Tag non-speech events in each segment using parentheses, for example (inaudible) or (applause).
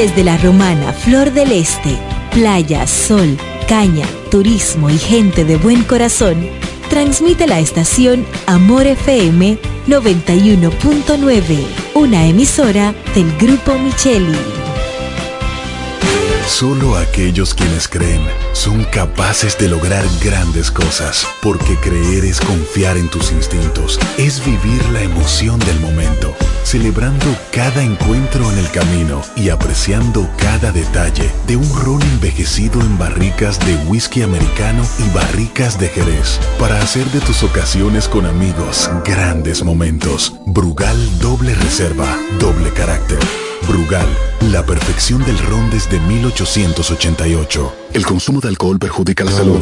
Desde la romana Flor del Este, playa, sol, caña, turismo y gente de buen corazón, transmite la estación Amor FM 91.9, una emisora del Grupo Micheli. Solo aquellos quienes creen son capaces de lograr grandes cosas, porque creer es confiar en tus instintos, es vivir la emoción del momento, celebrando cada encuentro en el camino y apreciando cada detalle de un ron envejecido en barricas de whisky americano y barricas de Jerez, para hacer de tus ocasiones con amigos grandes momentos. Brugal doble reserva, doble carácter. Brugal, la perfección del ron desde 1888. El consumo de alcohol perjudica la salud.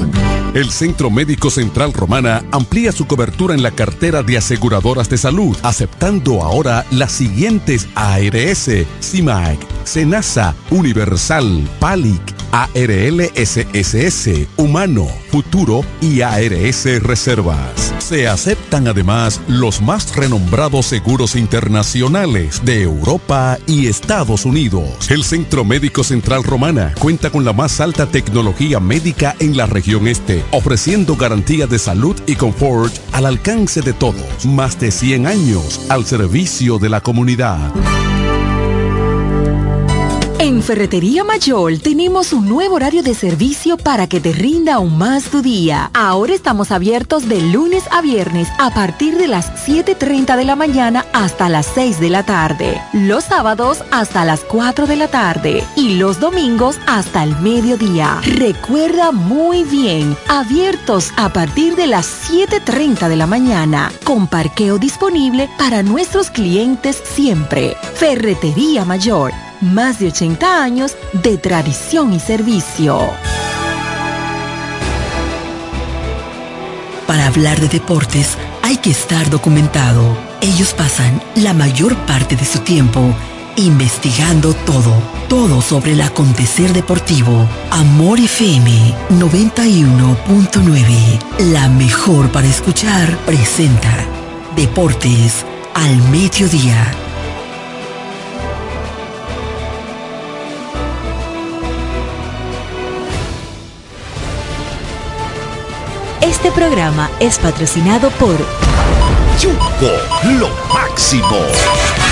El Centro Médico Central Romana amplía su cobertura en la cartera de aseguradoras de salud, aceptando ahora las siguientes ARS, CIMAC, SENASA, Universal, PALIC, ARLSSS, Humano, Futuro y ARS Reservas. Se aceptan además los más renombrados seguros internacionales de Europa y Estados Unidos. El Centro Médico Central Romana cuenta con la más alta tecnología médica en la región este, ofreciendo garantía de salud y confort al alcance de todos. Más de 100 años al servicio de la comunidad. En Ferretería Mayor tenemos un nuevo horario de servicio para que te rinda aún más tu día. Ahora estamos abiertos de lunes a viernes a partir de las 7.30 de la mañana hasta las 6 de la tarde. Los sábados hasta las 4 de la tarde y los domingos hasta el mediodía. Recuerda muy bien, abiertos a partir de las 7.30 de la mañana, con parqueo disponible para nuestros clientes siempre. Ferretería Mayor más de 80 años de tradición y servicio. Para hablar de deportes hay que estar documentado. Ellos pasan la mayor parte de su tiempo investigando todo, todo sobre el acontecer deportivo. Amor FM 91.9, la mejor para escuchar, presenta Deportes al Mediodía Este programa es patrocinado por Yugo, lo máximo.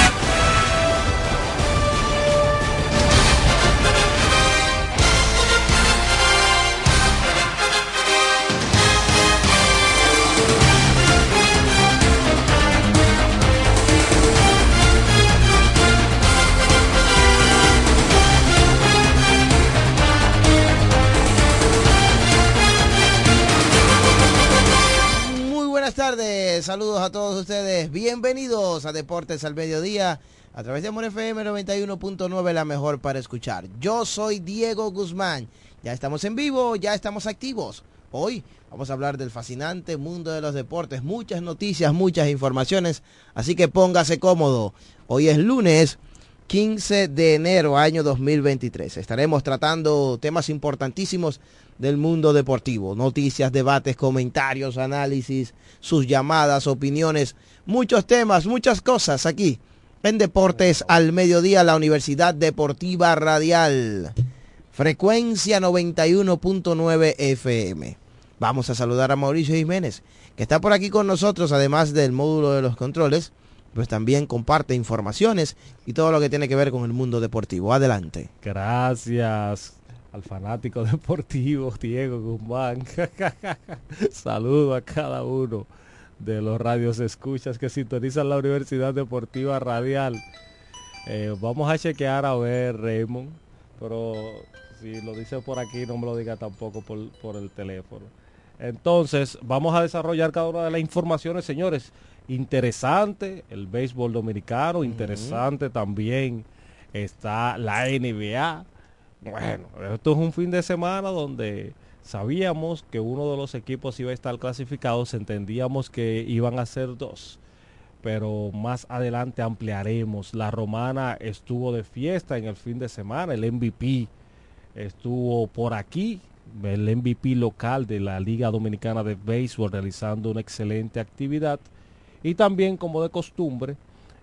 Saludos a todos ustedes. Bienvenidos a Deportes al Mediodía a través de Amor FM 91.9, la mejor para escuchar. Yo soy Diego Guzmán. Ya estamos en vivo, ya estamos activos. Hoy vamos a hablar del fascinante mundo de los deportes, muchas noticias, muchas informaciones, así que póngase cómodo. Hoy es lunes 15 de enero año 2023. Estaremos tratando temas importantísimos del mundo deportivo. Noticias, debates, comentarios, análisis, sus llamadas, opiniones, muchos temas, muchas cosas aquí en Deportes al Mediodía, la Universidad Deportiva Radial. Frecuencia 91.9 FM. Vamos a saludar a Mauricio Jiménez, que está por aquí con nosotros, además del módulo de los controles, pues también comparte informaciones y todo lo que tiene que ver con el mundo deportivo. Adelante. Gracias al fanático (laughs) deportivo Diego Guzmán. (laughs) Saludo a cada uno de los radios escuchas que sintonizan la Universidad Deportiva Radial. Eh, vamos a chequear a ver Raymond, pero si lo dice por aquí no me lo diga tampoco por, por el teléfono. Entonces, vamos a desarrollar cada una de las informaciones, señores. Interesante el béisbol dominicano, interesante también está la NBA bueno, esto es un fin de semana donde sabíamos que uno de los equipos iba a estar clasificado, entendíamos que iban a ser dos, pero más adelante ampliaremos. La romana estuvo de fiesta en el fin de semana, el MVP estuvo por aquí, el MVP local de la Liga Dominicana de Béisbol realizando una excelente actividad y también como de costumbre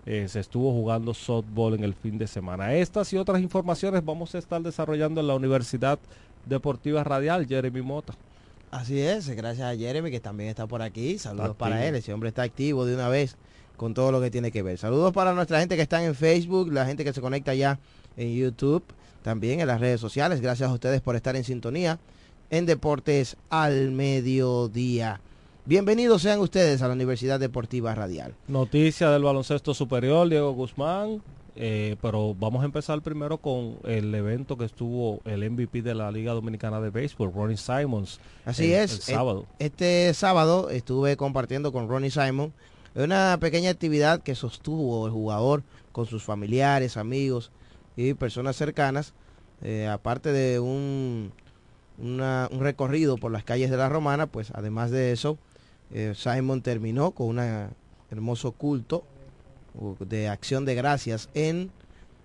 eh, se estuvo jugando softball en el fin de semana. Estas y otras informaciones vamos a estar desarrollando en la Universidad Deportiva Radial, Jeremy Mota. Así es, gracias a Jeremy que también está por aquí. Saludos para él, ese hombre está activo de una vez con todo lo que tiene que ver. Saludos para nuestra gente que está en Facebook, la gente que se conecta ya en YouTube, también en las redes sociales. Gracias a ustedes por estar en sintonía en Deportes al Mediodía. Bienvenidos sean ustedes a la Universidad Deportiva Radial. Noticia del baloncesto superior, Diego Guzmán. Eh, pero vamos a empezar primero con el evento que estuvo el MVP de la Liga Dominicana de Béisbol, Ronnie Simons. Así es. El sábado. Este sábado estuve compartiendo con Ronnie Simon una pequeña actividad que sostuvo el jugador con sus familiares, amigos y personas cercanas, eh, aparte de un, un recorrido por las calles de la Romana, pues además de eso, eh, Simon terminó con un hermoso culto de acción de gracias en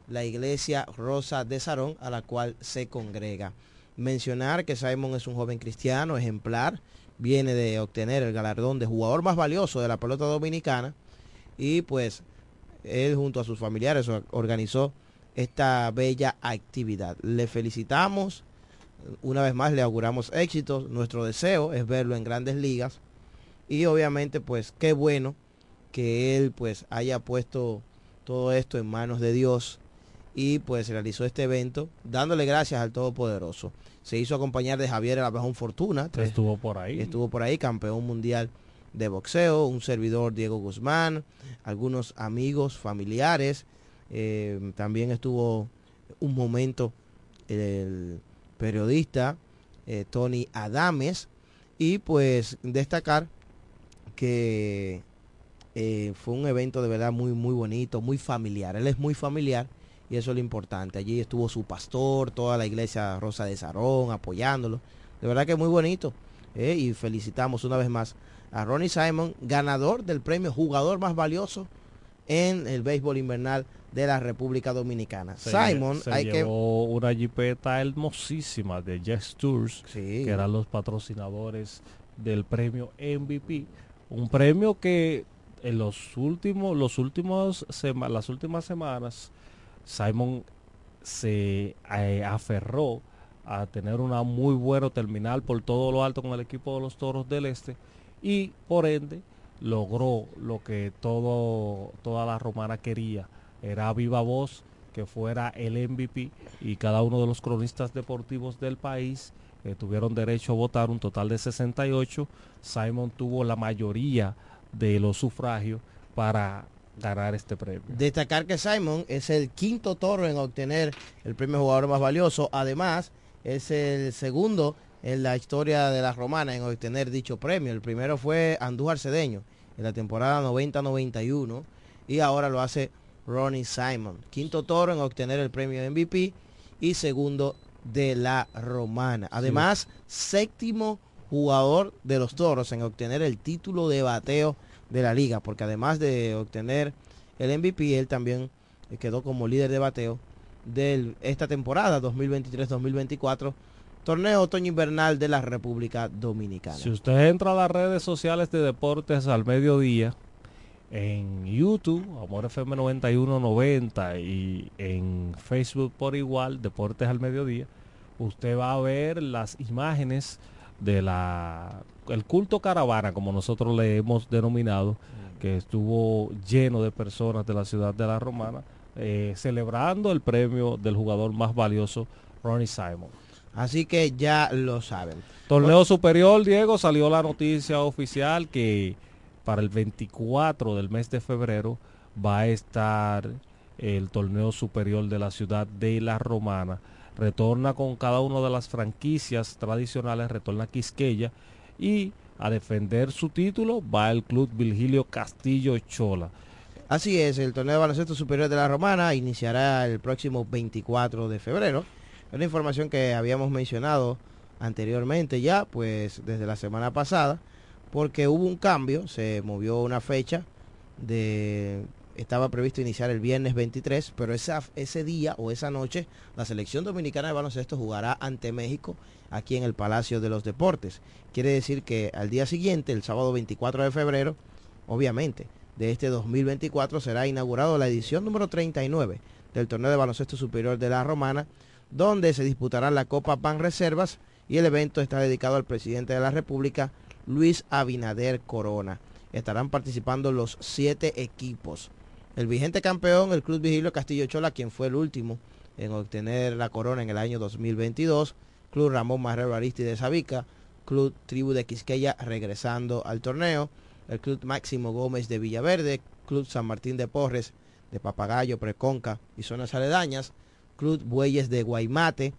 la iglesia Rosa de Sarón a la cual se congrega. Mencionar que Simon es un joven cristiano ejemplar, viene de obtener el galardón de jugador más valioso de la pelota dominicana y pues él junto a sus familiares organizó esta bella actividad. Le felicitamos, una vez más le auguramos éxitos, nuestro deseo es verlo en grandes ligas y obviamente pues qué bueno que él pues haya puesto todo esto en manos de Dios y pues realizó este evento dándole gracias al Todopoderoso. Se hizo acompañar de Javier Abajón Fortuna. Estuvo por ahí. Estuvo por ahí, campeón mundial de boxeo, un servidor Diego Guzmán, algunos amigos, familiares. Eh, también estuvo un momento el periodista eh, Tony Adames y pues destacar que eh, fue un evento de verdad muy, muy bonito, muy familiar. Él es muy familiar y eso es lo importante. Allí estuvo su pastor, toda la iglesia Rosa de Sarón apoyándolo. De verdad que muy bonito. Eh, y felicitamos una vez más a Ronnie Simon, ganador del premio Jugador Más Valioso en el béisbol invernal de la República Dominicana. Simon, hay que una jipeta hermosísima de Jazz Tours, que eran los patrocinadores del premio MVP, un premio que en los últimos, los últimos las últimas semanas, Simon se eh, aferró a tener una muy buena terminal por todo lo alto con el equipo de los Toros del Este y por ende logró lo que todo toda la romana quería, era viva voz que fuera el MVP y cada uno de los cronistas deportivos del país eh, tuvieron derecho a votar un total de 68. Simon tuvo la mayoría de los sufragios para ganar este premio. Destacar que Simon es el quinto toro en obtener el premio jugador más valioso. Además, es el segundo en la historia de la romana en obtener dicho premio. El primero fue Andújar Cedeño en la temporada 90-91 y ahora lo hace Ronnie Simon. Quinto toro en obtener el premio MVP y segundo de la romana. Además, séptimo jugador de los Toros en obtener el título de bateo de la liga, porque además de obtener el MVP, él también quedó como líder de bateo de esta temporada 2023-2024, torneo otoño-invernal de la República Dominicana. Si usted entra a las redes sociales de deportes al mediodía, en YouTube, Amor FM 9190 y en Facebook por igual, Deportes al Mediodía, usted va a ver las imágenes de la el culto caravana, como nosotros le hemos denominado, mm. que estuvo lleno de personas de la ciudad de la Romana, eh, celebrando el premio del jugador más valioso, Ronnie Simon. Así que ya lo saben. Torneo superior, Diego, salió la noticia oficial que para el 24 del mes de febrero va a estar el torneo superior de la ciudad de la Romana retorna con cada una de las franquicias tradicionales, retorna Quisqueya y a defender su título va el club Virgilio Castillo Chola. Así es, el torneo de baloncesto superior de la Romana iniciará el próximo 24 de febrero. Una información que habíamos mencionado anteriormente ya, pues desde la semana pasada, porque hubo un cambio, se movió una fecha de estaba previsto iniciar el viernes 23, pero esa, ese día o esa noche la selección dominicana de baloncesto jugará ante México aquí en el Palacio de los Deportes. Quiere decir que al día siguiente, el sábado 24 de febrero, obviamente, de este 2024 será inaugurado la edición número 39 del torneo de baloncesto superior de la Romana, donde se disputará la Copa Pan Reservas y el evento está dedicado al presidente de la República, Luis Abinader Corona. Estarán participando los siete equipos. El vigente campeón, el Club Vigilio Castillo Chola, quien fue el último en obtener la corona en el año 2022, Club Ramón Marrero Aristi de Sabica, Club Tribu de Quisqueya regresando al torneo, el Club Máximo Gómez de Villaverde, Club San Martín de Porres de Papagayo, Preconca y zonas aledañas, Club Bueyes de Guaymate,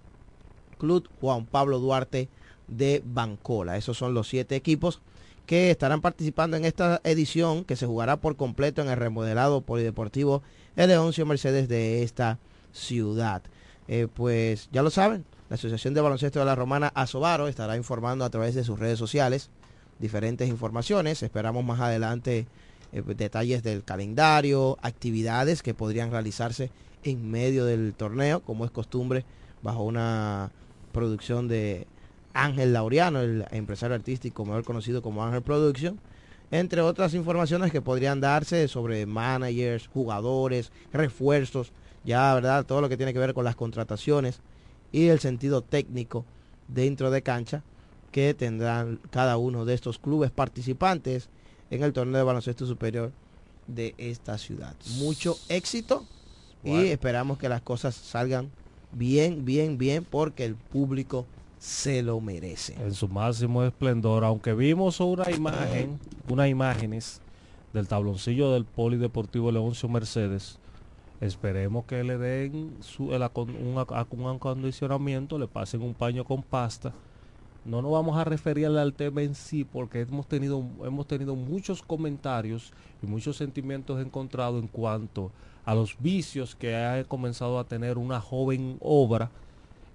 Club Juan Pablo Duarte de Bancola. Esos son los siete equipos que estarán participando en esta edición que se jugará por completo en el remodelado polideportivo Eleoncio Mercedes de esta ciudad. Eh, pues ya lo saben, la Asociación de Baloncesto de la Romana Asobaro estará informando a través de sus redes sociales diferentes informaciones. Esperamos más adelante eh, detalles del calendario, actividades que podrían realizarse en medio del torneo, como es costumbre, bajo una producción de Ángel Laureano, el empresario artístico mejor conocido como Ángel Production, entre otras informaciones que podrían darse sobre managers, jugadores, refuerzos, ya, ¿verdad? Todo lo que tiene que ver con las contrataciones y el sentido técnico dentro de cancha que tendrán cada uno de estos clubes participantes en el torneo de baloncesto superior de esta ciudad. Mucho éxito y esperamos que las cosas salgan bien, bien, bien porque el público se lo merece. En su máximo esplendor, aunque vimos una imagen, unas imágenes del tabloncillo del Polideportivo Leoncio Mercedes, esperemos que le den su, un, un acondicionamiento, le pasen un paño con pasta. No nos vamos a referir al tema en sí porque hemos tenido, hemos tenido muchos comentarios y muchos sentimientos encontrados en cuanto a los vicios que ha comenzado a tener una joven obra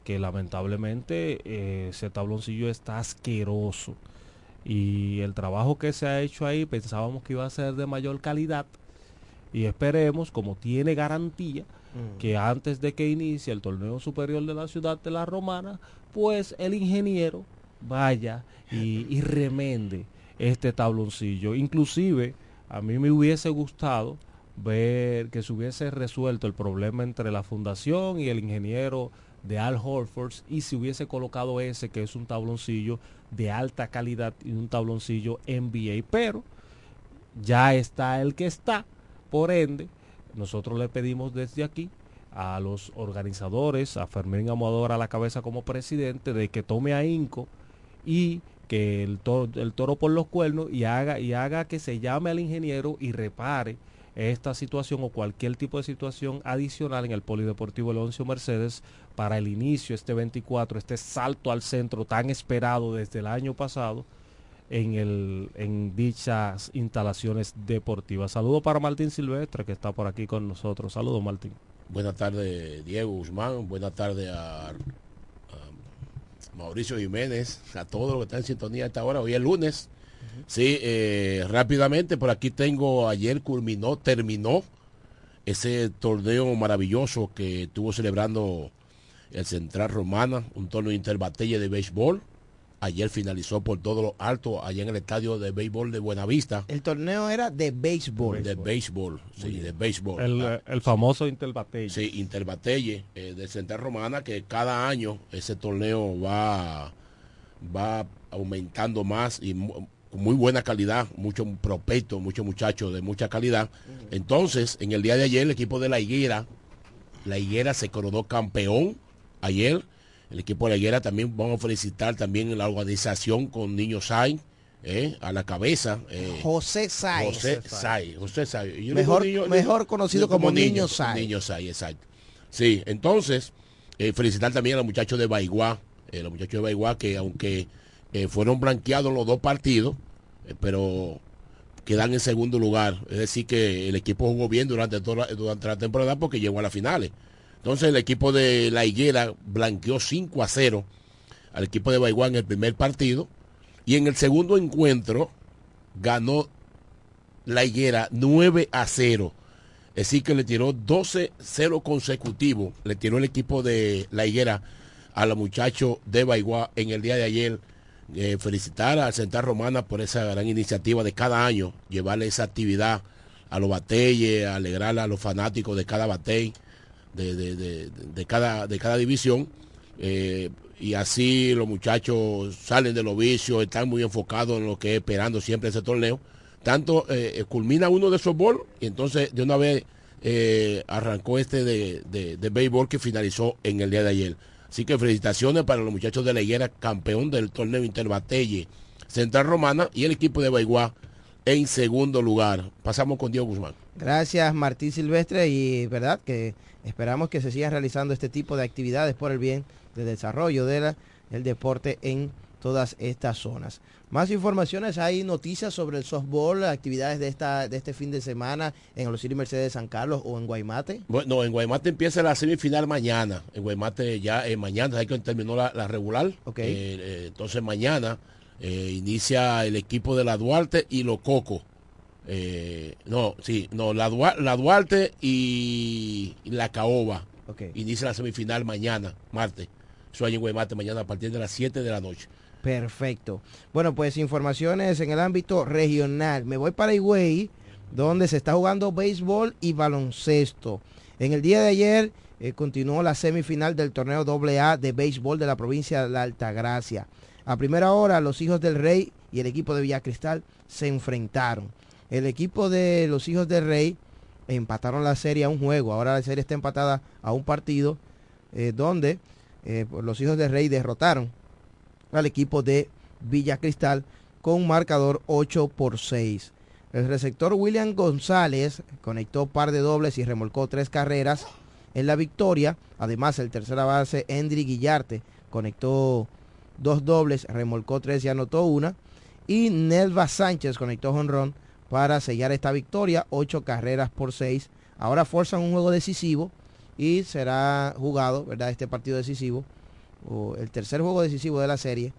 que lamentablemente eh, ese tabloncillo está asqueroso. Y el trabajo que se ha hecho ahí pensábamos que iba a ser de mayor calidad. Y esperemos, como tiene garantía, mm. que antes de que inicie el torneo superior de la ciudad de la Romana, pues el ingeniero vaya y, y remende este tabloncillo. Inclusive, a mí me hubiese gustado ver que se hubiese resuelto el problema entre la fundación y el ingeniero de Al Horford y si hubiese colocado ese que es un tabloncillo de alta calidad y un tabloncillo NBA, pero ya está el que está, por ende, nosotros le pedimos desde aquí a los organizadores, a Fermín Amador a la cabeza como presidente, de que tome a Inco y que el toro, el toro por los cuernos y haga, y haga que se llame al ingeniero y repare esta situación o cualquier tipo de situación adicional en el Polideportivo Leoncio Mercedes para el inicio este 24, este salto al centro tan esperado desde el año pasado en, el, en dichas instalaciones deportivas. Saludo para Martín Silvestre que está por aquí con nosotros. Saludos Martín. Buenas tardes Diego Guzmán, buenas tardes a, Mauricio Jiménez, a todos los que están en sintonía a esta. Hoy es lunes Sí, eh, rápidamente, por aquí tengo, ayer culminó, terminó ese torneo maravilloso que estuvo celebrando el Central Romana, un torneo interbatelle de béisbol. Ayer finalizó por todo lo alto, allá en el estadio de béisbol de Buenavista. El torneo era de béisbol. De béisbol, sí, de béisbol. El, el famoso Interbatelle. Sí, Interbatelle eh, del Central Romana, que cada año ese torneo va, va aumentando más y muy buena calidad, muchos prospectos, muchos muchachos de mucha calidad. Entonces, en el día de ayer, el equipo de la Higuera, la Higuera se coronó campeón ayer. El equipo de la Higuera también vamos a felicitar también la organización con Niño Sainz. Eh, a la cabeza. Eh, José Sainz. José Sainz. José Sainz. Mejor, mejor conocido como, Niño Sainz. Niño exacto. Sí, entonces, eh, felicitar también a los muchachos de Baiguá. los muchachos de Baiguá que aunque fueron blanqueados los dos partidos, pero quedan en segundo lugar. Es decir, que el equipo jugó bien durante, toda, durante la temporada porque llegó a las finales. Entonces el equipo de La Higuera blanqueó 5 a 0 al equipo de Baiguán en el primer partido. Y en el segundo encuentro ganó La Higuera 9 a 0. Es decir, que le tiró 12-0 consecutivo. Le tiró el equipo de La Higuera a los muchachos de Baiguá en el día de ayer eh, felicitar al Central Romana por esa gran iniciativa de cada año, llevarle esa actividad a los bateyes, alegrar a los fanáticos de cada batey, de, de, de, cada, de cada división. Eh, y así los muchachos salen de los vicios, están muy enfocados en lo que es esperando siempre ese torneo. Tanto eh, culmina uno de esos bolos y entonces de una vez arrancó este de, de, de, béisbol que finalizó en el día de ayer. Así que felicitaciones para los muchachos de la Higuera, campeón del torneo Interbatelle Central Romana y el equipo de Baiguá en segundo lugar. Pasamos con Diego Guzmán. Gracias Martín Silvestre y verdad que esperamos que se siga realizando este tipo de actividades por el bien de desarrollo del de deporte en todas estas zonas. Más informaciones, hay noticias sobre el softball, actividades de esta de este fin de semana en los City Mercedes de San Carlos o en Guaymate. Bueno, en Guaymate empieza la semifinal mañana. En Guaymate ya eh, mañana, hay que terminó la, la regular. Okay. Eh, eh, entonces mañana eh, inicia el equipo de la Duarte y. Eh, no, sí, no, la, Duarte, la Duarte y, y la Caoba. Okay. Inicia la semifinal mañana, martes. Eso hay en Guaymate mañana a partir de las 7 de la noche. Perfecto. Bueno, pues informaciones en el ámbito regional. Me voy para Higüey, donde se está jugando béisbol y baloncesto. En el día de ayer eh, continuó la semifinal del torneo AA de béisbol de la provincia de la Altagracia. A primera hora, los hijos del Rey y el equipo de Villa Cristal se enfrentaron. El equipo de los hijos del Rey empataron la serie a un juego. Ahora la serie está empatada a un partido eh, donde eh, los hijos del Rey derrotaron al equipo de Villa Cristal con marcador 8 por 6. El receptor William González conectó par de dobles y remolcó tres carreras en la victoria. Además, el tercera base Endry Guillarte conectó dos dobles, remolcó tres y anotó una. Y Nelva Sánchez conectó honrón para sellar esta victoria, ocho carreras por seis. Ahora forzan un juego decisivo y será jugado, ¿verdad? Este partido decisivo, o el tercer juego decisivo de la serie,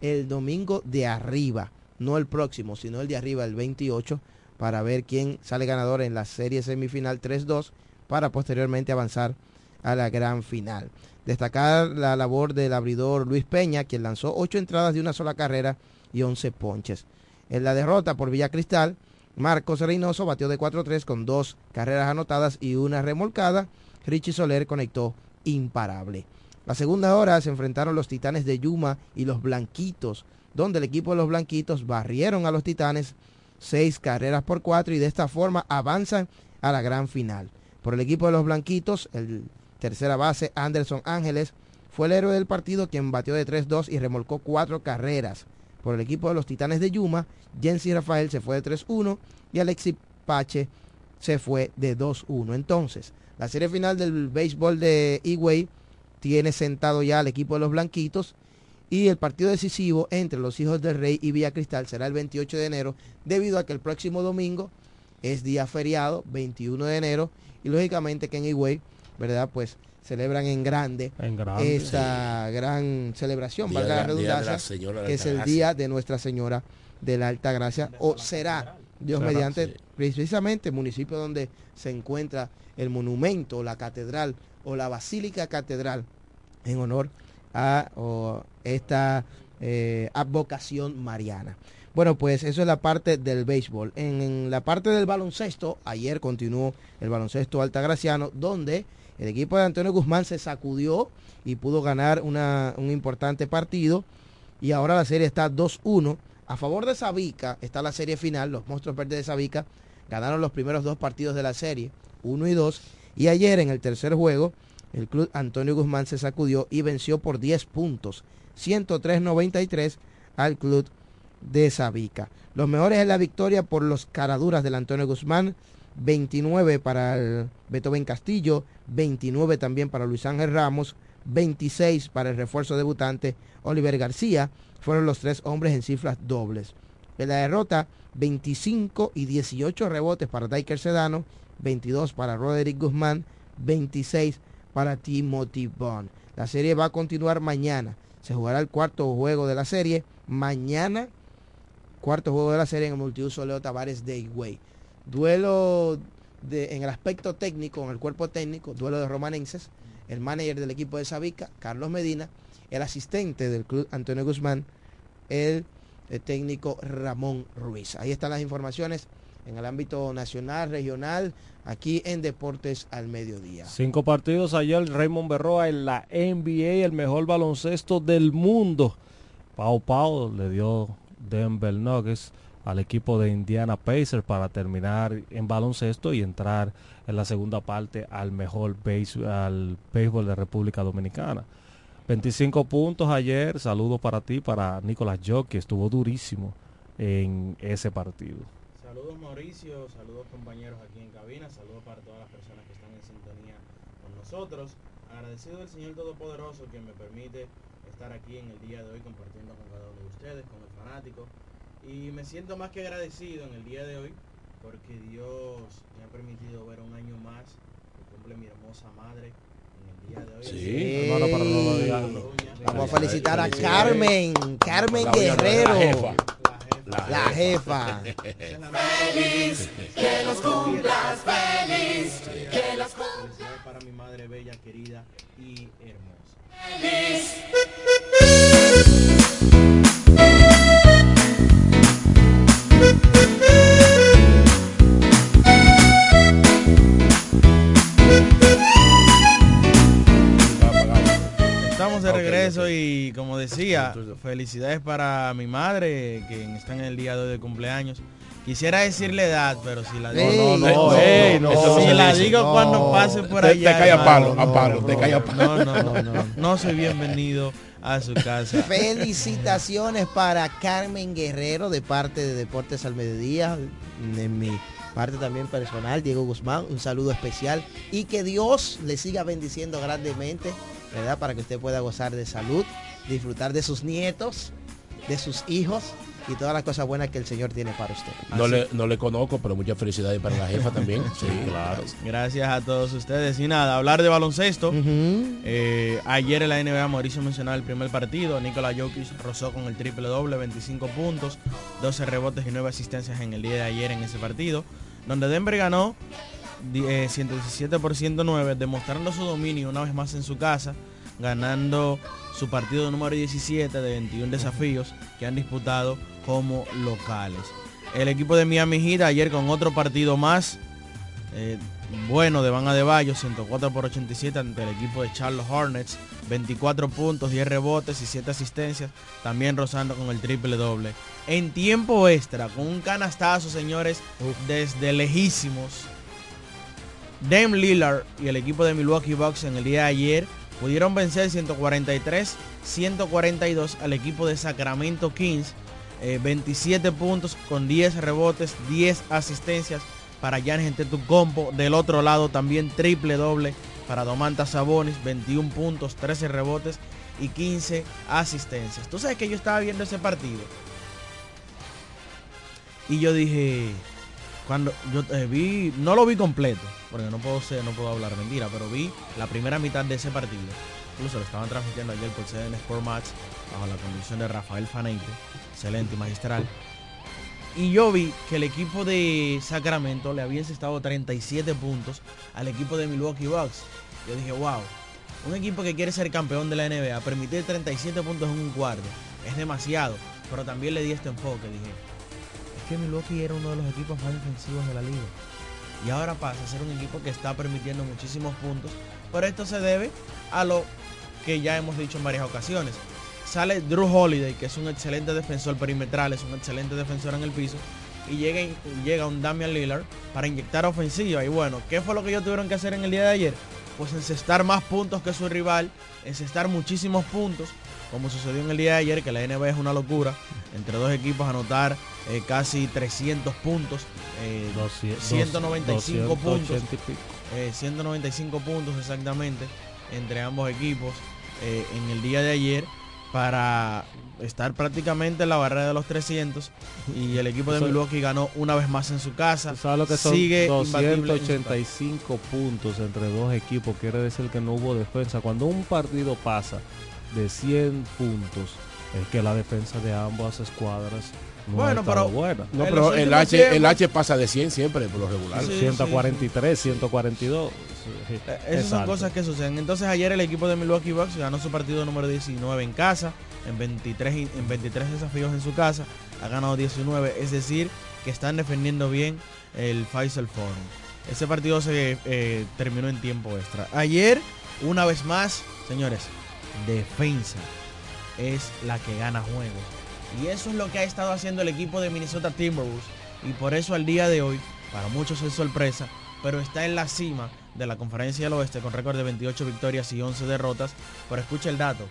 el domingo de arriba, no el próximo, sino el de arriba, el 28, para ver quién sale ganador en la serie semifinal 3-2, para posteriormente avanzar a la gran final. Destacar la labor del abridor Luis Peña, quien lanzó ocho entradas de una sola carrera y 11 ponches. En la derrota por Villa Cristal, Marcos Reynoso batió de 4-3 con dos carreras anotadas y una remolcada. Richie Soler conectó imparable. La segunda hora se enfrentaron los Titanes de Yuma y los Blanquitos, donde el equipo de los Blanquitos barrieron a los Titanes seis carreras por cuatro y de esta forma avanzan a la gran final. Por el equipo de los Blanquitos, el tercera base Anderson Ángeles fue el héroe del partido quien batió de 3-2 y remolcó cuatro carreras. Por el equipo de los Titanes de Yuma, Jensi Rafael se fue de 3-1 y Alexis Pache se fue de 2-1. Entonces, la serie final del béisbol de Higüey tiene sentado ya al equipo de los Blanquitos y el partido decisivo entre los hijos del Rey y Villa Cristal será el 28 de enero debido a que el próximo domingo es día feriado, 21 de enero, y lógicamente que en Higüey, ¿verdad? Pues celebran en grande, en grande esta sí. gran celebración, valga la redundancia, que es el día de Nuestra Señora de la Alta Gracia, o será, Dios será, mediante, sí. precisamente el municipio donde se encuentra el monumento, la catedral o la basílica catedral en honor a esta eh, advocación mariana. Bueno, pues eso es la parte del béisbol. En, en, la parte del baloncesto, ayer continuó el baloncesto altagraciano, donde el equipo de Antonio Guzmán se sacudió y pudo ganar una, un importante partido. Y ahora la serie está 2-1. A favor de Sabica está la serie final. Los monstruos verdes de Sabica ganaron los primeros dos partidos de la serie, 1 y 2. Y ayer en el tercer juego, el club Antonio Guzmán se sacudió y venció por 10 puntos, 103-93 al club de Sabica. Los mejores en la victoria por los caraduras del Antonio Guzmán, 29 para el Beethoven Castillo, 29 también para Luis Ángel Ramos, 26 para el refuerzo debutante Oliver García, fueron los tres hombres en cifras dobles. En la derrota, 25 y 18 rebotes para Diker Sedano, 22 para Roderick Guzmán, 26 para Timothy Bond. La serie va a continuar mañana. Se jugará el cuarto juego de la serie. Mañana, cuarto juego de la serie en el multiuso Leo Tavares de Higüey. Duelo de, en el aspecto técnico, en el cuerpo técnico, duelo de romanenses. El manager del equipo de Sabica, Carlos Medina. El asistente del club, Antonio Guzmán. El, el técnico Ramón Ruiz. Ahí están las informaciones en el ámbito nacional, regional, aquí en Deportes al Mediodía. Cinco partidos ayer, Raymond Berroa en la NBA, el mejor baloncesto del mundo. Pau Pau le dio Denver Nuggets al equipo de Indiana Pacers para terminar en baloncesto y entrar en la segunda parte al mejor base, al béisbol de República Dominicana. 25 puntos ayer, saludos para ti, para Nicolás Jockey, estuvo durísimo en ese partido. Saludos Mauricio, saludos compañeros aquí en cabina, saludos para todas las personas que están en sintonía con nosotros. Agradecido del Señor Todopoderoso que me permite estar aquí en el día de hoy compartiendo con cada uno de ustedes, con el fanático. Y me siento más que agradecido en el día de hoy porque Dios me ha permitido ver un año más que cumple mi hermosa madre en el día de hoy. Sí. Hermano, para no. Vamos a felicitar a. Carmen, Carmen Guerrero. La jefa. La jefa. Que los cumplas feliz. Felicidades para mi madre bella, querida y hermosa. Estamos ok. y como decía, felicidades para mi madre que está en el día de hoy de cumpleaños. Quisiera decirle edad, pero si la digo, no, no, ey, no. si Eso la dice. digo No. cuando pase por Te- allá. te cae a palo, a palo, te cae a palo. No, no, no, no, no soy bienvenido a su casa. (laughs) Felicitaciones para Carmen Guerrero de parte de Deportes al Mediodía, de mi parte también personal, Diego Guzmán, un saludo especial y que Dios le siga bendiciendo grandemente, ¿verdad? Para que usted pueda gozar de salud, disfrutar de sus nietos, de sus hijos y todas las cosas buenas que el Señor tiene para usted. No le, no le conozco, pero muchas felicidades para la jefa (laughs) también. Sí, claro. Gracias a todos ustedes. Y nada, hablar de baloncesto. Eh, ayer en la NBA Mauricio mencionaba el primer partido. Nikola Jokic rozó con el triple doble, 25 puntos, 12 rebotes y 9 asistencias en el día de ayer en ese partido. Donde Denver ganó eh, 117 por 109, demostrando su dominio una vez más en su casa, ganando su partido número 17 de 21 desafíos que han disputado como locales. El equipo de Miami Heat ayer con otro partido más eh, bueno de Van Adebayo, 104 por 87 ante el equipo de Charlotte Hornets, 24 puntos, 10 rebotes y 7 asistencias, también rozando con el triple doble. En tiempo extra, con un canastazo, señores, desde lejísimos. Dame Lillard y el equipo de Milwaukee Bucks en el día de ayer pudieron vencer 143-142 al equipo de Sacramento Kings. eh, 27 puntos con 10 rebotes, 10 asistencias para Giannis Antetokounmpo. Del otro lado también triple doble para Domantas Sabonis, 21 puntos, 13 rebotes y 15 asistencias. Tú sabes que yo estaba viendo ese partido y yo dije, cuando yo eh, vi, no lo vi completo, porque no puedo ser, no puedo hablar mentira, pero vi la primera mitad de ese partido. Incluso lo estaban transmitiendo ayer por CDN Sport Match bajo la conducción de Rafael Faneite, excelente y magistral. Y yo vi que el equipo de Sacramento le había encestado 37 puntos al equipo de Milwaukee Bucks. Yo dije, wow, un equipo que quiere ser campeón de la NBA, permitir 37 puntos en un cuarto, es demasiado. Pero también le di este enfoque, dije, que Milwaukee era uno de los equipos más defensivos de la liga. Y ahora pasa a ser un equipo que está permitiendo muchísimos puntos. Pero esto se debe a lo que ya hemos dicho en varias ocasiones. Sale Drew Holiday, que es un excelente defensor perimetral, es un excelente defensor en el piso. Y llega, llega un Damian Lillard para inyectar ofensiva. Y bueno, ¿qué fue lo que ellos tuvieron que hacer en el día de ayer? Pues encestar más puntos que su rival, encestar muchísimos puntos, como sucedió en el día de ayer, que la NBA es una locura. Entre dos equipos anotar eh, casi 300 puntos, eh, 200, 195 puntos. 280 y pico. eh, 195 puntos exactamente entre ambos equipos eh, en el día de ayer para estar prácticamente en la barrera de los 300 y el equipo de Milwaukee ganó una vez más en su casa. ¿Tú sabes lo que son Sigue imbatible en su 285 puntos entre dos equipos? Quiere decir que no hubo defensa. Cuando un partido pasa de 100 puntos, es que la defensa de ambas escuadras no Bueno, pero- buena. No, pero el H, el H pasa de 100 siempre por lo regular. Sí, 143, 142. sí, Eh, es Esas son alto. cosas que suceden. Entonces ayer el equipo de Milwaukee Bucks ganó su partido número 19 en casa, en 23, y- en 23 desafíos en su casa, ha ganado 19, es decir, que están defendiendo bien el Faisal Forum. Ese partido se eh, terminó en tiempo extra. Ayer, una vez más, señores, defensa es la que gana juegos. Y eso es lo que ha estado haciendo el equipo de Minnesota Timberwolves. Y por eso al día de hoy, para muchos es sorpresa, pero está en la cima de la conferencia del oeste con récord de 28 victorias y 11 derrotas. Pero escucha el dato.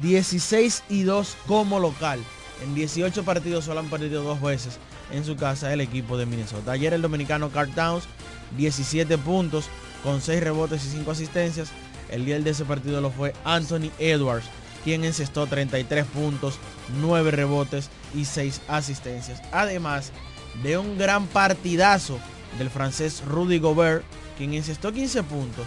16 y 2 como local. En 18 partidos solo han perdido dos veces en su casa el equipo de Minnesota. Ayer el dominicano Carl Towns, 17 puntos con 6 rebotes y 5 asistencias. El día de ese partido lo fue Anthony Edwards, quien encestó 33 puntos, 9 rebotes y 6 asistencias. Además de un gran partidazo del francés Rudy Gobert, quien encestó 15 puntos,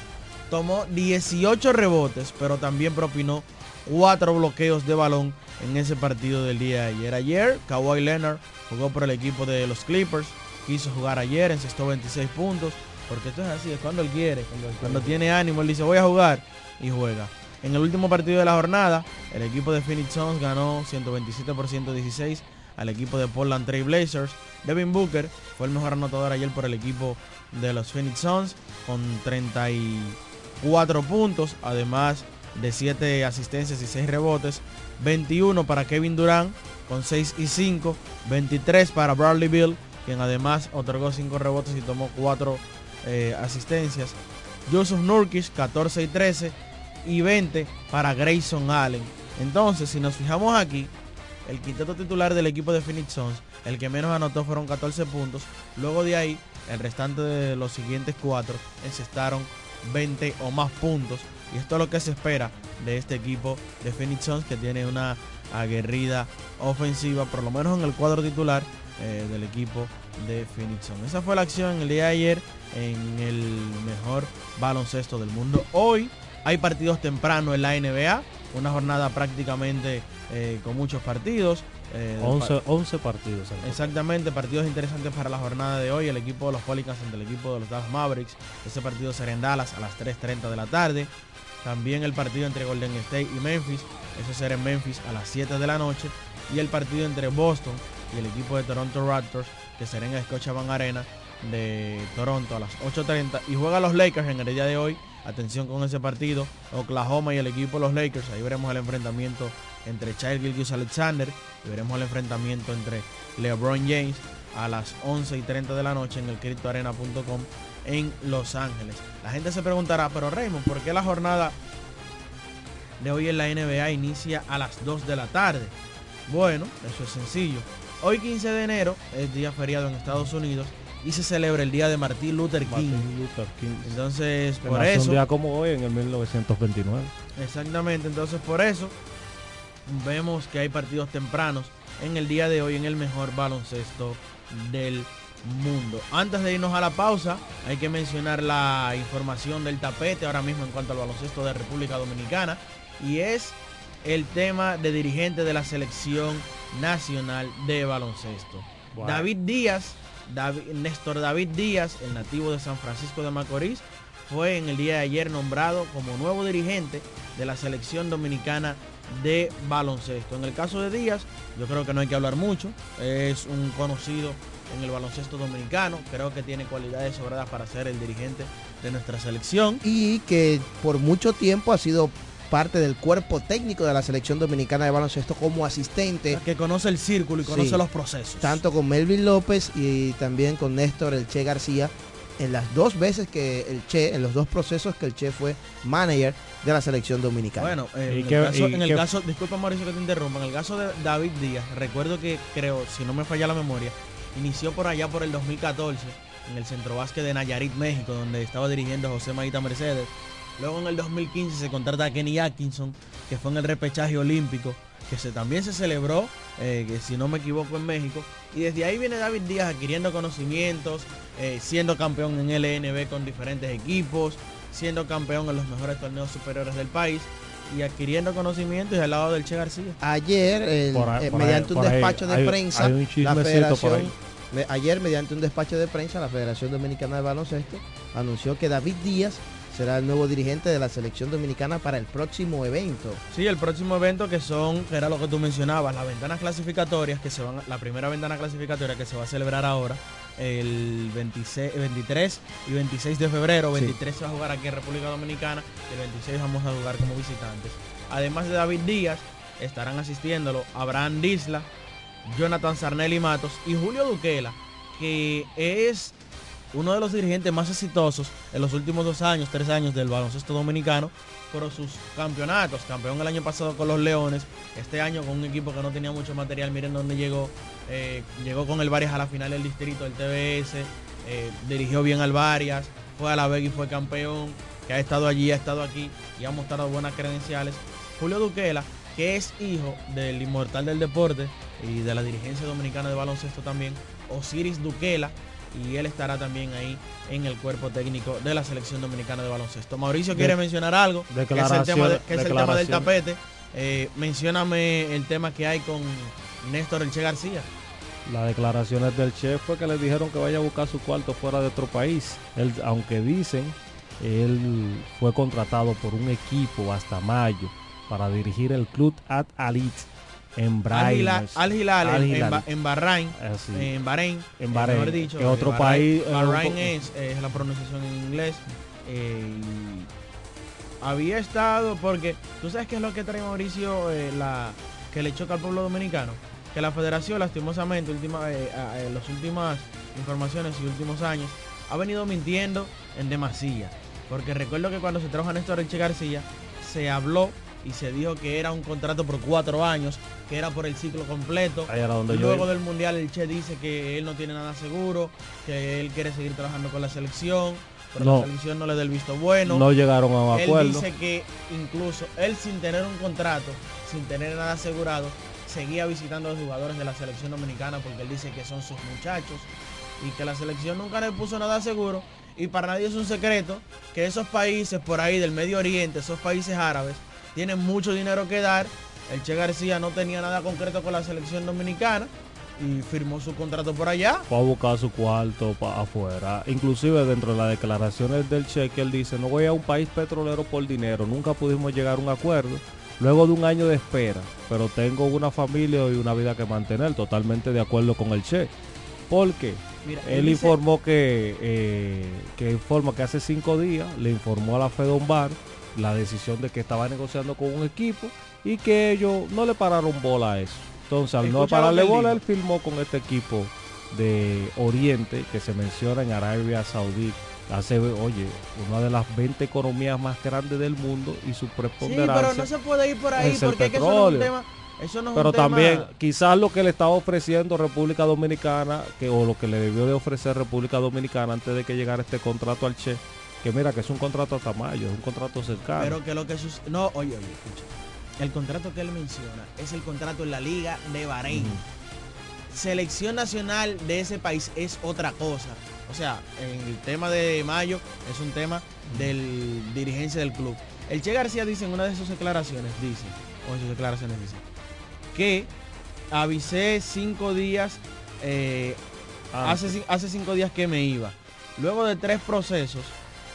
tomó 18 rebotes, pero también propinó 4 bloqueos de balón en ese partido del día de ayer. Ayer, Kawhi Leonard jugó por el equipo de los Clippers, quiso jugar ayer, encestó 26 puntos, porque esto es así, es cuando él quiere, cuando, tiene ánimo, él dice voy a jugar y juega. En el último partido de la jornada, el equipo de Phoenix Suns ganó 127 por 116 al equipo de Portland Trail Blazers. Devin Booker fue el mejor anotador ayer por el equipo de los Phoenix Suns con 34 puntos, además de 7 asistencias y 6 rebotes. 21 para Kevin Durant con 6 y 5. 23 para Bradley Bill, quien además otorgó 5 rebotes y tomó 4 eh, asistencias. Joseph Nurkic 14 y 13 y 20 para Grayson Allen. Entonces, si nos fijamos aquí, el quinteto titular del equipo de Phoenix Suns, el que menos anotó fueron 14 puntos. Luego de ahí, el restante de los siguientes cuatro encestaron 20 o más puntos. Y esto es lo que se espera de este equipo de Phoenix Suns que tiene una aguerrida ofensiva, por lo menos en el cuadro titular eh, del equipo de Phoenix Suns. Esa fue la acción el día de ayer en el mejor baloncesto del mundo. Hoy hay partidos temprano en la NBA, una jornada prácticamente eh, con muchos partidos. 11, eh, partidos. Exactamente, partidos interesantes para la jornada de hoy. El equipo de los Pelicans ante el equipo de los Dallas Mavericks. Ese partido será en Dallas a las 3.30 de la tarde. También el partido entre Golden State y Memphis. Eso será en Memphis a las 7 de la noche. Y el partido entre Boston y el equipo de Toronto Raptors, que será en el Scotiabank Arena de Toronto a las 8.30. Y juega los Lakers en el día de hoy. Atención con ese partido. Oklahoma y el equipo de los Lakers. Ahí veremos el enfrentamiento entre Child Gilgis Alexander. Y veremos el enfrentamiento entre LeBron James a las 11 y 30 de la noche en el CryptoArena.com en Los Ángeles. La gente se preguntará, pero Raymond, ¿por qué la jornada de hoy en la NBA inicia a las 2 de la tarde? Bueno, eso es sencillo. Hoy 15 de enero es día feriado en Estados Unidos y se celebra el día de Martin Luther King. Entonces, por eso... Un día como hoy en el 1929. Exactamente, entonces por eso vemos que hay partidos tempranos en el día de hoy en el mejor baloncesto del mundo. Antes de irnos a la pausa, hay que mencionar la información del tapete ahora mismo en cuanto al baloncesto de República Dominicana y es el tema de dirigente de la selección nacional de baloncesto. David Díaz, Néstor David Díaz, el nativo de San Francisco de Macorís, fue en el día de ayer nombrado como nuevo dirigente de la selección dominicana de baloncesto. En el caso de Díaz, yo creo que no hay que hablar mucho, es un conocido en el baloncesto dominicano. Creo que tiene cualidades sobradas para ser el dirigente de nuestra selección. Y que por mucho tiempo ha sido parte del cuerpo técnico de la selección dominicana de baloncesto como asistente. que conoce el círculo y conoce los procesos. Tanto con Melvin López y también con Néstor El Che García. En las dos veces que el Che, en los dos procesos que el Che fue manager de la selección dominicana. Bueno, en, el, caso, en el caso, disculpa Mauricio que te interrumpa, en el caso de David Díaz, recuerdo que creo, si no me falla la memoria, Inició por allá por el 2014 en el Centro Básquet de Nayarit, México, donde estaba dirigiendo José Maíta Mercedes. Luego en el 2015 se contrata a Kenny Atkinson, que fue en el repechaje olímpico, que se, también se celebró, eh, que si no me equivoco, en México. Y desde ahí viene David Díaz adquiriendo conocimientos, eh, siendo campeón en LNB con diferentes equipos, siendo campeón en los mejores torneos superiores del país y adquiriendo conocimientos y al lado del Che García. Ayer, eh, mediante un despacho de prensa, la federación Ayer, mediante un despacho de prensa, la Federación Dominicana de Baloncesto anunció que David Díaz será el nuevo dirigente de la selección dominicana para el próximo evento. Sí, el próximo evento que son, que era lo que tú mencionabas, las ventanas clasificatorias que se van, la primera ventana clasificatoria que se va a celebrar ahora, el 26, 23 y 26 de febrero. 23 se va a jugar aquí en República Dominicana, el 26 vamos a jugar como visitantes. Además de David Díaz, estarán asistiéndolo Abraham Disla, Jonathan Sarnelli Matos y Julio Duquela, que es uno de los dirigentes más exitosos en los últimos dos años, tres años del baloncesto dominicano, por sus campeonatos. Campeón el año pasado con los Leones, este año con un equipo que no tenía mucho material, miren dónde llegó. Eh, llegó con el Varias a la final del distrito del TBS, eh, dirigió bien al Varias, fue a la Vega y fue campeón, que ha estado allí, ha estado aquí y ha mostrado buenas credenciales. Julio Duquela, que es hijo del inmortal del deporte y de la dirigencia dominicana de baloncesto también, Osiris Duquela, y él estará también ahí en el cuerpo técnico de la selección dominicana de baloncesto. Mauricio quiere mencionar algo, que es el tema, que es el tema del tapete. Eh, mencióname el tema que hay con Néstor Elche García. Las declaraciones del chef fue que le dijeron que vaya a buscar su cuarto fuera de otro país. Él, aunque dicen, él fue contratado por un equipo hasta mayo para dirigir el club At Alit en Bahrein. Al Hilal, en, en, en, Bahrein. Ah, En Bahrein. En Bahrein. Dicho, en otro Bahrein, país. Bahrein es, es, la pronunciación en inglés. Eh, había estado, porque tú sabes qué es lo que trae Mauricio, eh, la, que le choca al pueblo dominicano. Que la federación, lastimosamente, última, eh, las últimas informaciones y últimos años, ha venido mintiendo en demasía. Porque recuerdo que cuando se trajo a Néstor Elche García, se habló y se dijo que era un contrato por cuatro años, que era por el ciclo completo. Luego del Mundial el Che dice que él no tiene nada seguro, que él quiere seguir trabajando con la selección, pero No. la selección no le da el visto bueno. No llegaron a un él acuerdo. dice que incluso él sin tener un contrato, sin tener nada asegurado, seguía visitando a los jugadores de la selección dominicana porque él dice que son sus muchachos y que la selección nunca le puso nada seguro. Y para nadie es un secreto que esos países por ahí del Medio Oriente, esos países árabes, tienen mucho dinero que dar. El Che García no tenía nada concreto con la selección dominicana y firmó su contrato por allá. Fue a buscar su cuarto para afuera. Inclusive dentro de las declaraciones del cheque, él dice, no voy a un país petrolero por dinero. Nunca pudimos llegar a un acuerdo. Luego de un año de espera. Pero tengo una familia y una vida que mantener. Totalmente de acuerdo con el Che. Porque Mira, él informó que, eh, que informa que hace cinco días le informó a la Fedonbar la decisión de que estaba negociando con un equipo y que ellos no le pararon bola a eso. Entonces, al no Escucha pararle bola, él firmó con este equipo de Oriente que se menciona en Arabia Saudí. Hace, oye, una de las 20 economías más grandes del mundo y su Sí, preponderancia. pero no se puede ir por ahí es porque es que eso no es un tema. Eso no es Pero un tema- también quizás lo que le estaba ofreciendo República Dominicana, que o lo que le debió de ofrecer República Dominicana antes de que llegara este contrato al Che, que mira que es un contrato hasta mayo, es un contrato cercano. Pero que lo que sus... No, oye, oye, escucha. El contrato que él menciona es el contrato en la Liga de Bahrein. Selección nacional de ese país es otra cosa. O sea, en el tema de mayo es un tema del dirigencia del club. El Che García dice en una de sus declaraciones, dice, o en sus declaraciones dice, que avisé cinco días, eh, hace, cin- hace cinco días que me iba. Luego de tres procesos,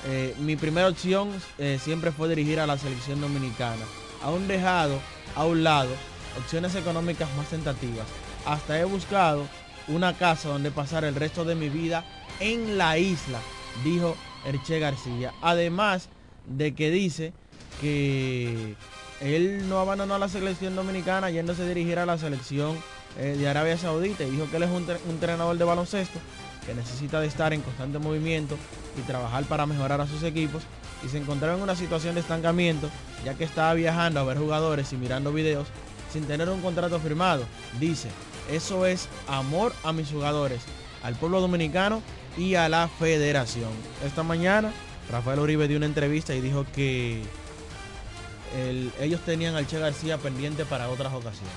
eh, mi primera opción eh, siempre fue dirigir a la selección dominicana. Aún dejado a un lado opciones económicas más tentativas. Hasta he buscado una casa donde pasar el resto de mi vida en la isla, dijo Erche García. Además de que dice que él no abandonó a la selección dominicana yéndose a dirigir a la selección eh, de Arabia Saudita dijo que él es un entrenador de baloncesto que necesita de estar en constante movimiento y trabajar para mejorar a sus equipos y se encontraba en una situación de estancamiento ya que estaba viajando a ver jugadores y mirando videos sin tener un contrato firmado. Dice, eso es amor a mis jugadores, al pueblo dominicano y a la federación. Esta mañana Rafael Uribe dio una entrevista y dijo que el- ellos tenían al Che García pendiente para otras ocasiones.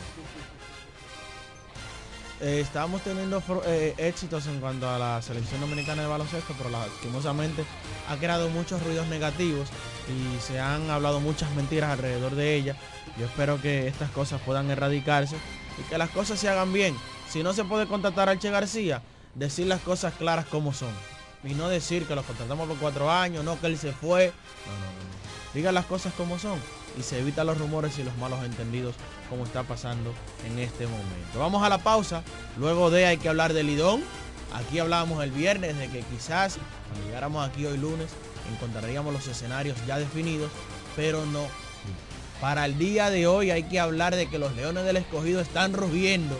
Eh, estábamos teniendo eh, éxitos en cuanto a la selección dominicana de baloncesto, pero lastimosamente ha creado muchos ruidos negativos y se han hablado muchas mentiras alrededor de ella. Yo espero que estas cosas puedan erradicarse y que las cosas se hagan bien. Si no se puede contratar al Che García, decir las cosas claras como son. y no decir que lo contratamos por cuatro años, no que él se fue. No, no, no. Diga las cosas como son y se evita los rumores y los malos entendidos como está pasando en este momento. Vamos a la pausa. Luego de hay que hablar del Lidón. Aquí hablábamos el viernes de que quizás cuando llegáramos aquí hoy lunes encontraríamos los escenarios ya definidos, pero no. Para el día de hoy hay que hablar de que los Leones del Escogido están rugiendo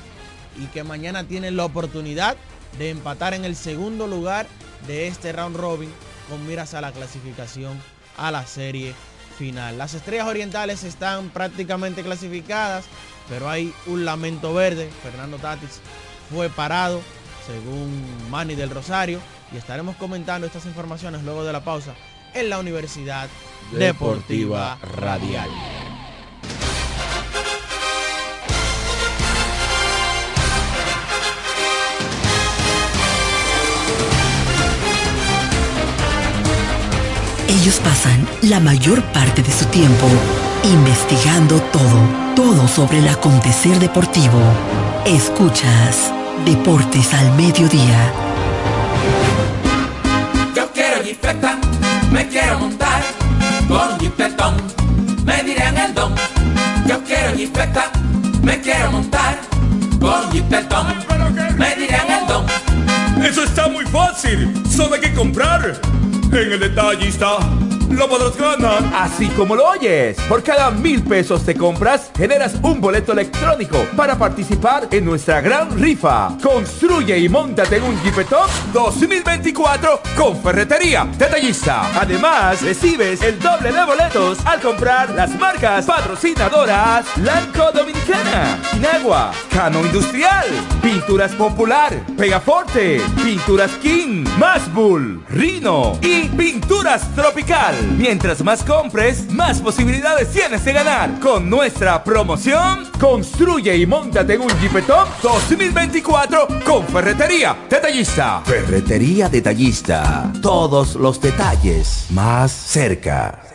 y que mañana tienen la oportunidad de empatar en el segundo lugar de este round robin con miras a la clasificación a la serie final. Las estrellas orientales están prácticamente clasificadas, pero hay un lamento verde. Fernando Tatis fue parado, según Manny del Rosario, y estaremos comentando estas informaciones luego de la pausa en la Universidad Deportiva, Radial. Ellos pasan la mayor parte de su tiempo investigando todo, todo sobre el acontecer deportivo. Escuchas Deportes al Mediodía. Yo quiero jipeta, me quiero montar con jipetón, me dirán el don. Yo quiero jipeta, me quiero montar con jipetón, me dirán el don. Eso está muy fácil, solo hay que comprar. En el detallista lo podrás ganar. Así como lo oyes, por cada mil pesos de compras generas un boleto electrónico para participar en nuestra gran rifa. Construye y montate en un Jeepetop 2024 con Ferretería Detallista. Además, recibes el doble de boletos al comprar las marcas patrocinadoras Lanco Dominicana, Inagua, Cano Industrial, Pinturas Popular, Pegaforte, Pinturas King, Masbull, Rino y Pinturas Tropical. Mientras más compres, más posibilidades tienes de ganar. Con nuestra promoción, construye y montate un Jeepetop 2024 con Ferretería Detallista. Ferretería Detallista. Todos los detalles más cerca.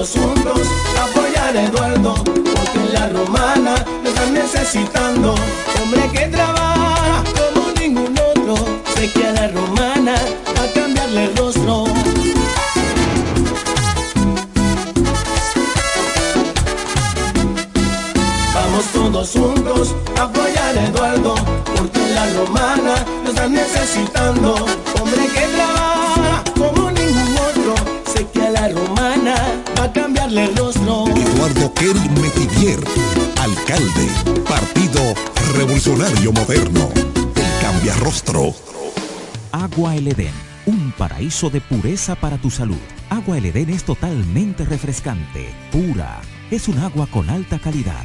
Todos juntos apoyar a Eduardo, porque la romana lo están necesitando, hombre que trabaja como ningún otro, sé que a la romana a cambiarle rostro. Vamos todos juntos apoyar a Eduardo, porque la romana lo está necesitando. Hombre que trabaja como cambiarle el rostro. Eduardo Kerry Metivier, alcalde, Partido Revolucionario Moderno, el cambiarrostro. Agua El Edén, un paraíso de pureza para tu salud. Agua El Edén es totalmente refrescante, pura. Es un agua con alta calidad,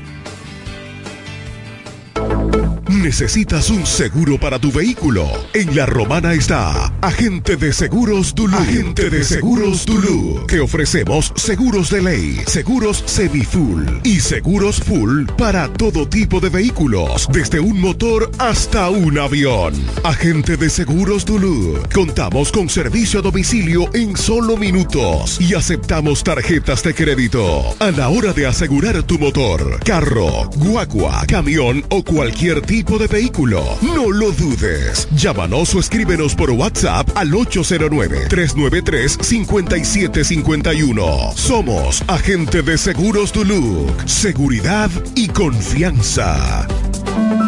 ¿Necesitas un seguro para tu vehículo? En La Romana está Agente de Seguros Dulú. Agente de Seguros Dulú. Que ofrecemos seguros de ley, seguros semi-full y seguros full para todo tipo de vehículos, desde un motor hasta un avión. Agente de Seguros Dulú. Contamos con servicio a domicilio en solo minutos y aceptamos tarjetas de crédito. A la hora de asegurar tu motor, carro, guagua, camión o cualquier tipo de vehículo. No lo dudes. Llámanos o escríbenos por WhatsApp al 809-393-5751. Somos agente de seguros Duluc. Seguridad y confianza.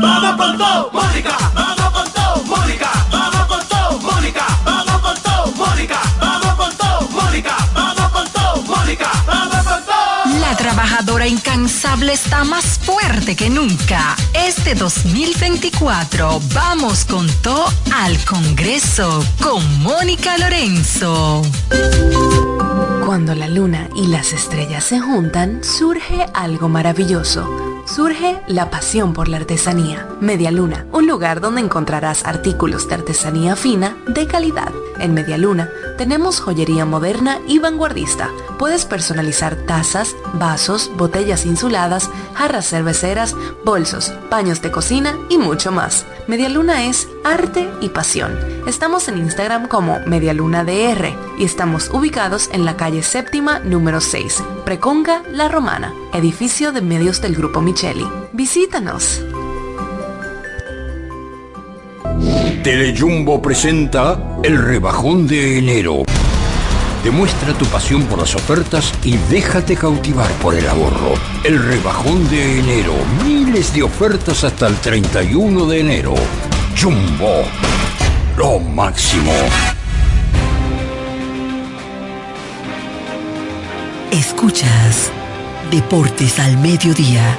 Vamos Mónica. Vamos trabajadora incansable está más fuerte que nunca. Este 2024 vamos con todo al Congreso con Mónica Lorenzo. Cuando la luna y las estrellas se juntan, surge algo maravilloso. Surge la pasión por la artesanía. Media Luna, un lugar donde encontrarás artículos de artesanía fina de calidad. En Media Luna tenemos joyería moderna y vanguardista. Puedes personalizar tazas, vasos, botellas insuladas, jarras cerveceras, bolsos, paños de cocina y mucho más. Media Luna es arte y pasión. Estamos en Instagram como Medialuna DR y estamos ubicados en la calle séptima número 6, Preconga La Romana, edificio de medios del Grupo Micheli. Visítanos. Telejumbo presenta el rebajón de enero. Demuestra tu pasión por las ofertas y déjate cautivar por el ahorro. El rebajón de enero. Miles de ofertas hasta el 31 de enero. Jumbo. Lo máximo. Escuchas Deportes al Mediodía.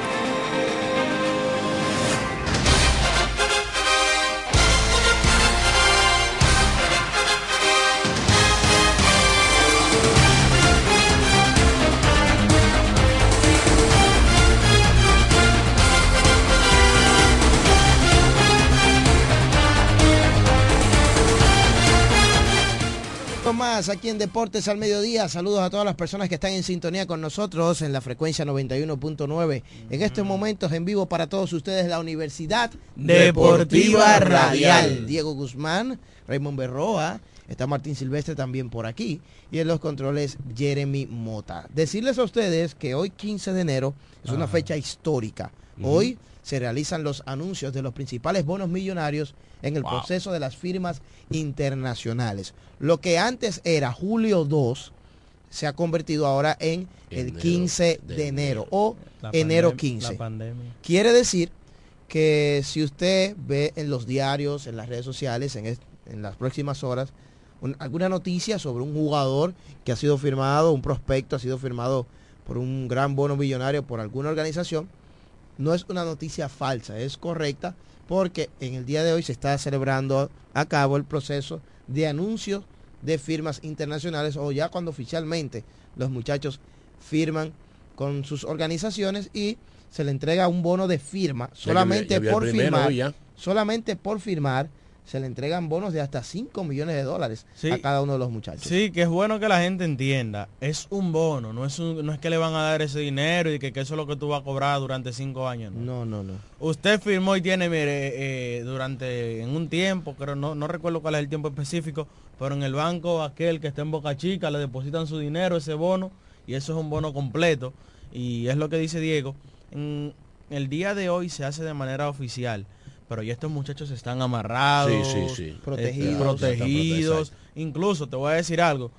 Más aquí en Deportes al Mediodía. Saludos a todas las personas que están en sintonía con nosotros en la frecuencia 91.9. En estos momentos en vivo para todos ustedes la Universidad Deportiva Radial. Diego Guzmán, Raymond Berroa, está Martín Silvestre también por aquí y en los controles Jeremy Mota. Decirles a ustedes que hoy 15 de enero es una Ajá. fecha histórica. Hoy se realizan los anuncios de los principales bonos millonarios en el Wow. proceso de las firmas internacionales. Lo que antes era julio 2 se ha convertido ahora en el Enero 15 de, de enero o La enero pandem- 15. La pandemia. Quiere decir que si usted ve en los diarios, en las redes sociales, en, en las próximas horas, un- alguna noticia sobre un jugador que ha sido firmado, un prospecto ha sido firmado por un gran bono millonario por alguna organización, no es una noticia falsa, es correcta porque en el día de hoy se está celebrando a cabo el proceso de anuncio de firmas internacionales o ya cuando oficialmente los muchachos firman con sus organizaciones y se le entrega un bono de firma solamente por primero firmar ya. solamente por firmar se le entregan bonos de hasta 5 millones de dólares Sí. a cada uno de los muchachos. Sí, que es bueno que la gente entienda. Es un bono, no es, un- no es que le van a dar ese dinero y que, que eso es lo que tú vas a cobrar durante cinco años. No, no, no. Usted firmó y tiene, mire, eh, durante, en un tiempo, creo, no, no recuerdo cuál es el tiempo específico, pero en el banco aquel que está en Boca Chica le depositan su dinero, ese bono, y eso es un bono completo. Y es lo que dice Diego. En el día de hoy se hace de manera oficial. Pero ya estos muchachos están amarrados, Sí, sí, sí. eh, Protegidos. protegidos. Incluso te voy a decir algo.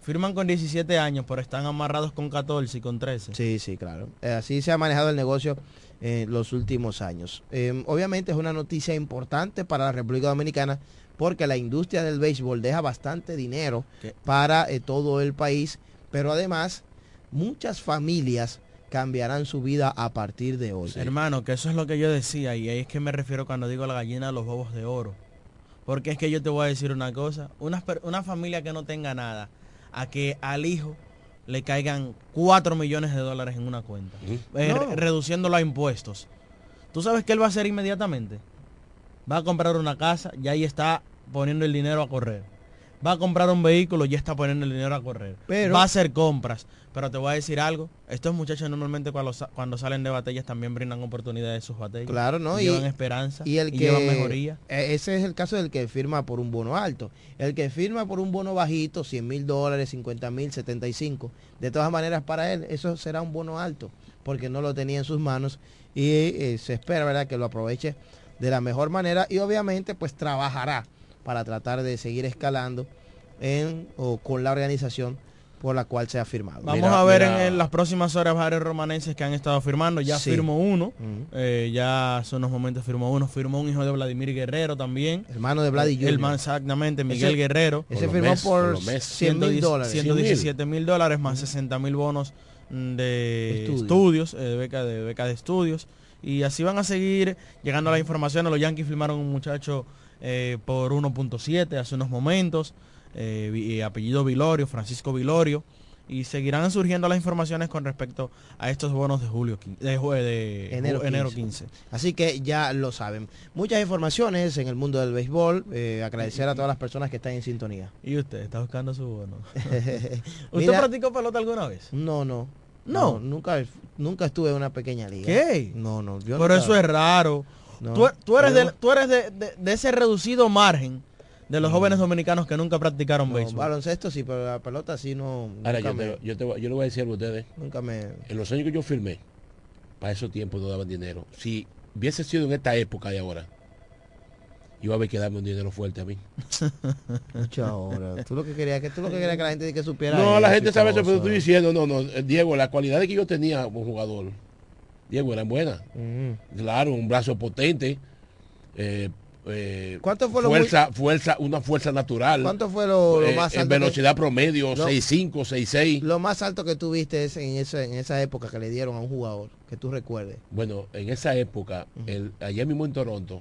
Firman con 17 años, pero están amarrados con 14 y con 13. Sí, sí, claro. Eh, así se ha manejado el negocio en los últimos años. Eh, obviamente es una noticia importante para la República Dominicana porque la industria del béisbol deja bastante dinero ¿Qué? para eh, todo el país, pero además muchas familias cambiarán su vida a partir de hoy. Hermano, que eso es lo que yo decía y ahí es que me refiero cuando digo la gallina de los huevos de oro. Porque es que yo te voy a decir una cosa, una, una familia que no tenga nada, a que al hijo le caigan 4 millones de dólares en una cuenta, eh, No. re- reduciéndolo a impuestos. ¿Tú sabes qué él va a hacer inmediatamente? Va a comprar una casa, ya ahí está poniendo el dinero a correr. Va a comprar un vehículo, ya está poniendo el dinero a correr. Pero- va a hacer compras. Pero te voy a decir algo, estos muchachos normalmente cuando, sa- cuando salen de batallas también brindan oportunidades de sus batallas. Claro, ¿no? Y llevan esperanza. Y el y que llevan mejoría. eh, ese es el caso del que firma por un bono alto. El que firma por un bono bajito, 100 mil dólares, 50 mil, 75. De todas maneras, para él eso será un bono alto porque no lo tenía en sus manos y eh, se espera, ¿verdad?, que lo aproveche de la mejor manera y obviamente pues trabajará para tratar de seguir escalando en o con la organización por la cual se ha firmado. Vamos a ver en, en las próximas horas varios romanenses que han estado firmando. Ya Sí. firmó uno, eh, ya hace unos momentos firmó uno. Firmó un hijo de Vladimir Guerrero también. Hermano de Vladi El Jr.. man exactamente, Miguel Ese- Guerrero. ese firmó mes, por por lo mes. 100 mil dólares. 117 mil dólares más 60 mil bonos mm, de Estudio. estudios, eh, de beca de beca de estudios. Y así van a seguir llegando las informaciones. Los Yankees firmaron un muchacho eh, por 1.7 hace unos momentos. Eh, vi- apellido Vilorio, Francisco Vilorio. Y seguirán surgiendo las informaciones con respecto a estos bonos de julio, de, de enero, ju- enero 15. 15. Así que ya lo saben. Muchas informaciones en el mundo del béisbol. Eh, agradecer a todas las personas que están en sintonía. ¿Y usted está buscando su bono? (laughs) ¿Usted Mira- practicó pelota alguna vez? No, no. No. nunca, nunca estuve en una pequeña liga. ¿Qué? No, no. yo Pero nunca- eso es raro. No. Tú, tú eres, de, tú eres de, de- de ese reducido margen de los jóvenes dominicanos que nunca practicaron No, béisbol. baloncesto sí, pero la pelota sí no. Ahora, yo, me- te, yo, te voy- yo le voy a decir a ustedes, Nunca me. en los años que yo firmé, para esos tiempos no daban dinero. Si hubiese sido en esta época de ahora, iba a haber que darme un dinero fuerte a mí. (laughs) Mucho ahora. Tú lo que querías que tú lo que querías que la gente que supiera. No, la gente sabe eso, pero estoy diciendo, no, no, eh, Diego, la cualidad que yo tenía como jugador, Diego, era buena. Claro, un brazo potente. eh, eh, ¿Cuánto fue lo fuerza, fuerza, una fuerza natural. ¿Cuánto fue lo, lo Eh, más en alto? que- velocidad promedio, Lo- 6'5, 6'6. Lo más alto que tuviste es en esa, en esa época que le dieron a un jugador, que tú recuerdes. Bueno, en esa época, el, allá mismo en Toronto,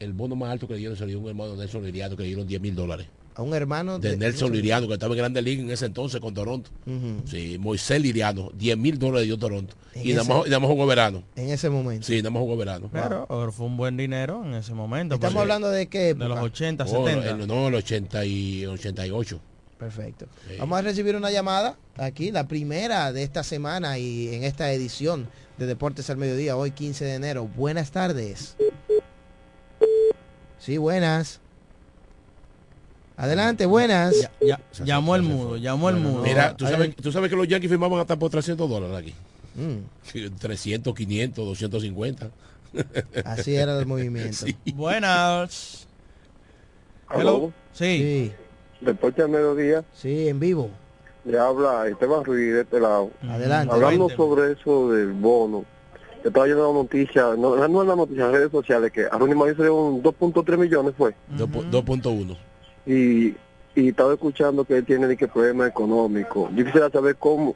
el bono más alto que le dieron se le dio un hermano de Nelson Liriano que le dieron 10 mil dólares. A un hermano De Nelson Liriano, que estaba en Grande Liga en ese entonces con Toronto. Ujú. Sí, Moisés Liriano, 10 mil dólares dio Toronto. Y nada, más, y nada más jugó verano. En ese momento. Sí, nada más jugó verano. Pero, pero fue un buen dinero en ese momento. Estamos porque- hablando de qué De los época? 80, Oh, 70. el- no, el 80 y 88. Perfecto. Sí. Vamos a recibir una llamada aquí, la primera de esta semana y en esta edición de Deportes al Mediodía, hoy 15 de enero. Buenas tardes. Sí, buenas. Adelante, buenas. Ya- ya- llamó el mudo, llamó el mudo. Mira, ¿tú sabes, tú sabes que los Yankees firmaban hasta por 300 dólares aquí. Mm, Sí, 300, 500, 250. así era el movimiento. Sí. Buenas. Aló. Sí. Deporte al mediodía, Sí, en vivo. le habla Esteban Ruiz de este lado. Adelante. Hablando sobre eso del bono, yo estaba leyendo la noticia, no, no es la noticia, en redes sociales, que a Ronnie Mauricio le dieron 2.3 millones fue. Dos pu- 2.1. Y, y estaba escuchando que él tiene que problemas económicos. Yo quisiera saber cómo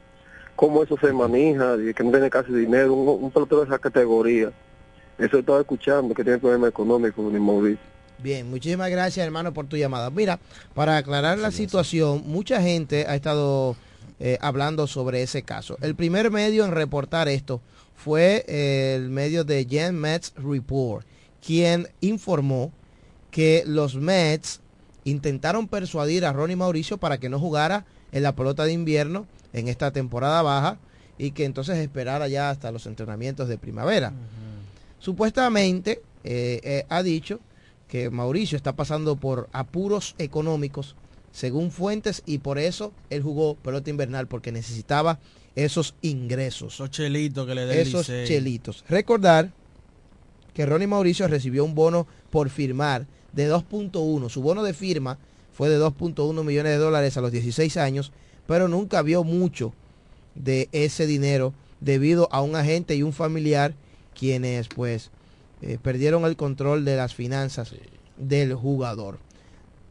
cómo eso se maneja, y que no tiene casi dinero, un, un pelotero de esa categoría. Eso estaba escuchando, que tiene problemas económicos Ronnie Mauricio. Bien, muchísimas gracias hermano por tu llamada. Mira, para aclarar la situación, mucha gente ha estado eh, hablando sobre ese caso. El primer medio en reportar esto fue eh, el medio de Jen Mets Report, quien informó que los Mets intentaron persuadir a Ronnie Mauricio para que no jugara en la pelota de invierno en esta temporada baja y que entonces esperara ya hasta los entrenamientos de primavera. Supuestamente eh, eh, ha dicho que Mauricio está pasando por apuros económicos según fuentes y por eso él jugó pelota invernal porque necesitaba esos ingresos. Esos chelitos que le den Esos chelitos. Recordar que Ronnie Mauricio recibió un bono por firmar de 2.1. Su bono de firma fue de 2.1 millones de dólares a los 16 años, pero nunca vio mucho de ese dinero debido a un agente y un familiar quienes pues eh, perdieron el control de las finanzas del jugador.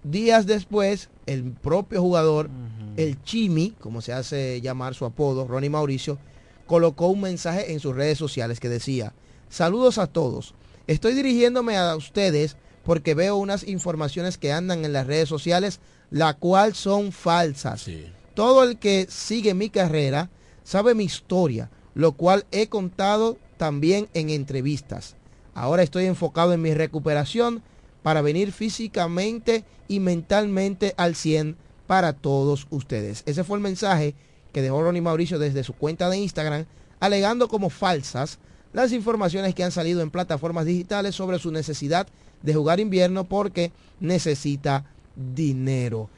Días después, el propio jugador, el Chimi, como se hace llamar su apodo, Ronnie Mauricio, colocó un mensaje en sus redes sociales que decía, saludos a todos, estoy dirigiéndome a ustedes porque veo unas informaciones que andan en las redes sociales, la cual son falsas. Todo el que sigue mi carrera sabe mi historia, lo cual he contado también en entrevistas. Ahora estoy enfocado en mi recuperación para venir físicamente y mentalmente al 100 para todos ustedes. Ese fue el mensaje que dejó Ronnie Mauricio desde su cuenta de Instagram, alegando como falsas las informaciones que han salido en plataformas digitales sobre su necesidad de jugar invierno porque necesita dinero.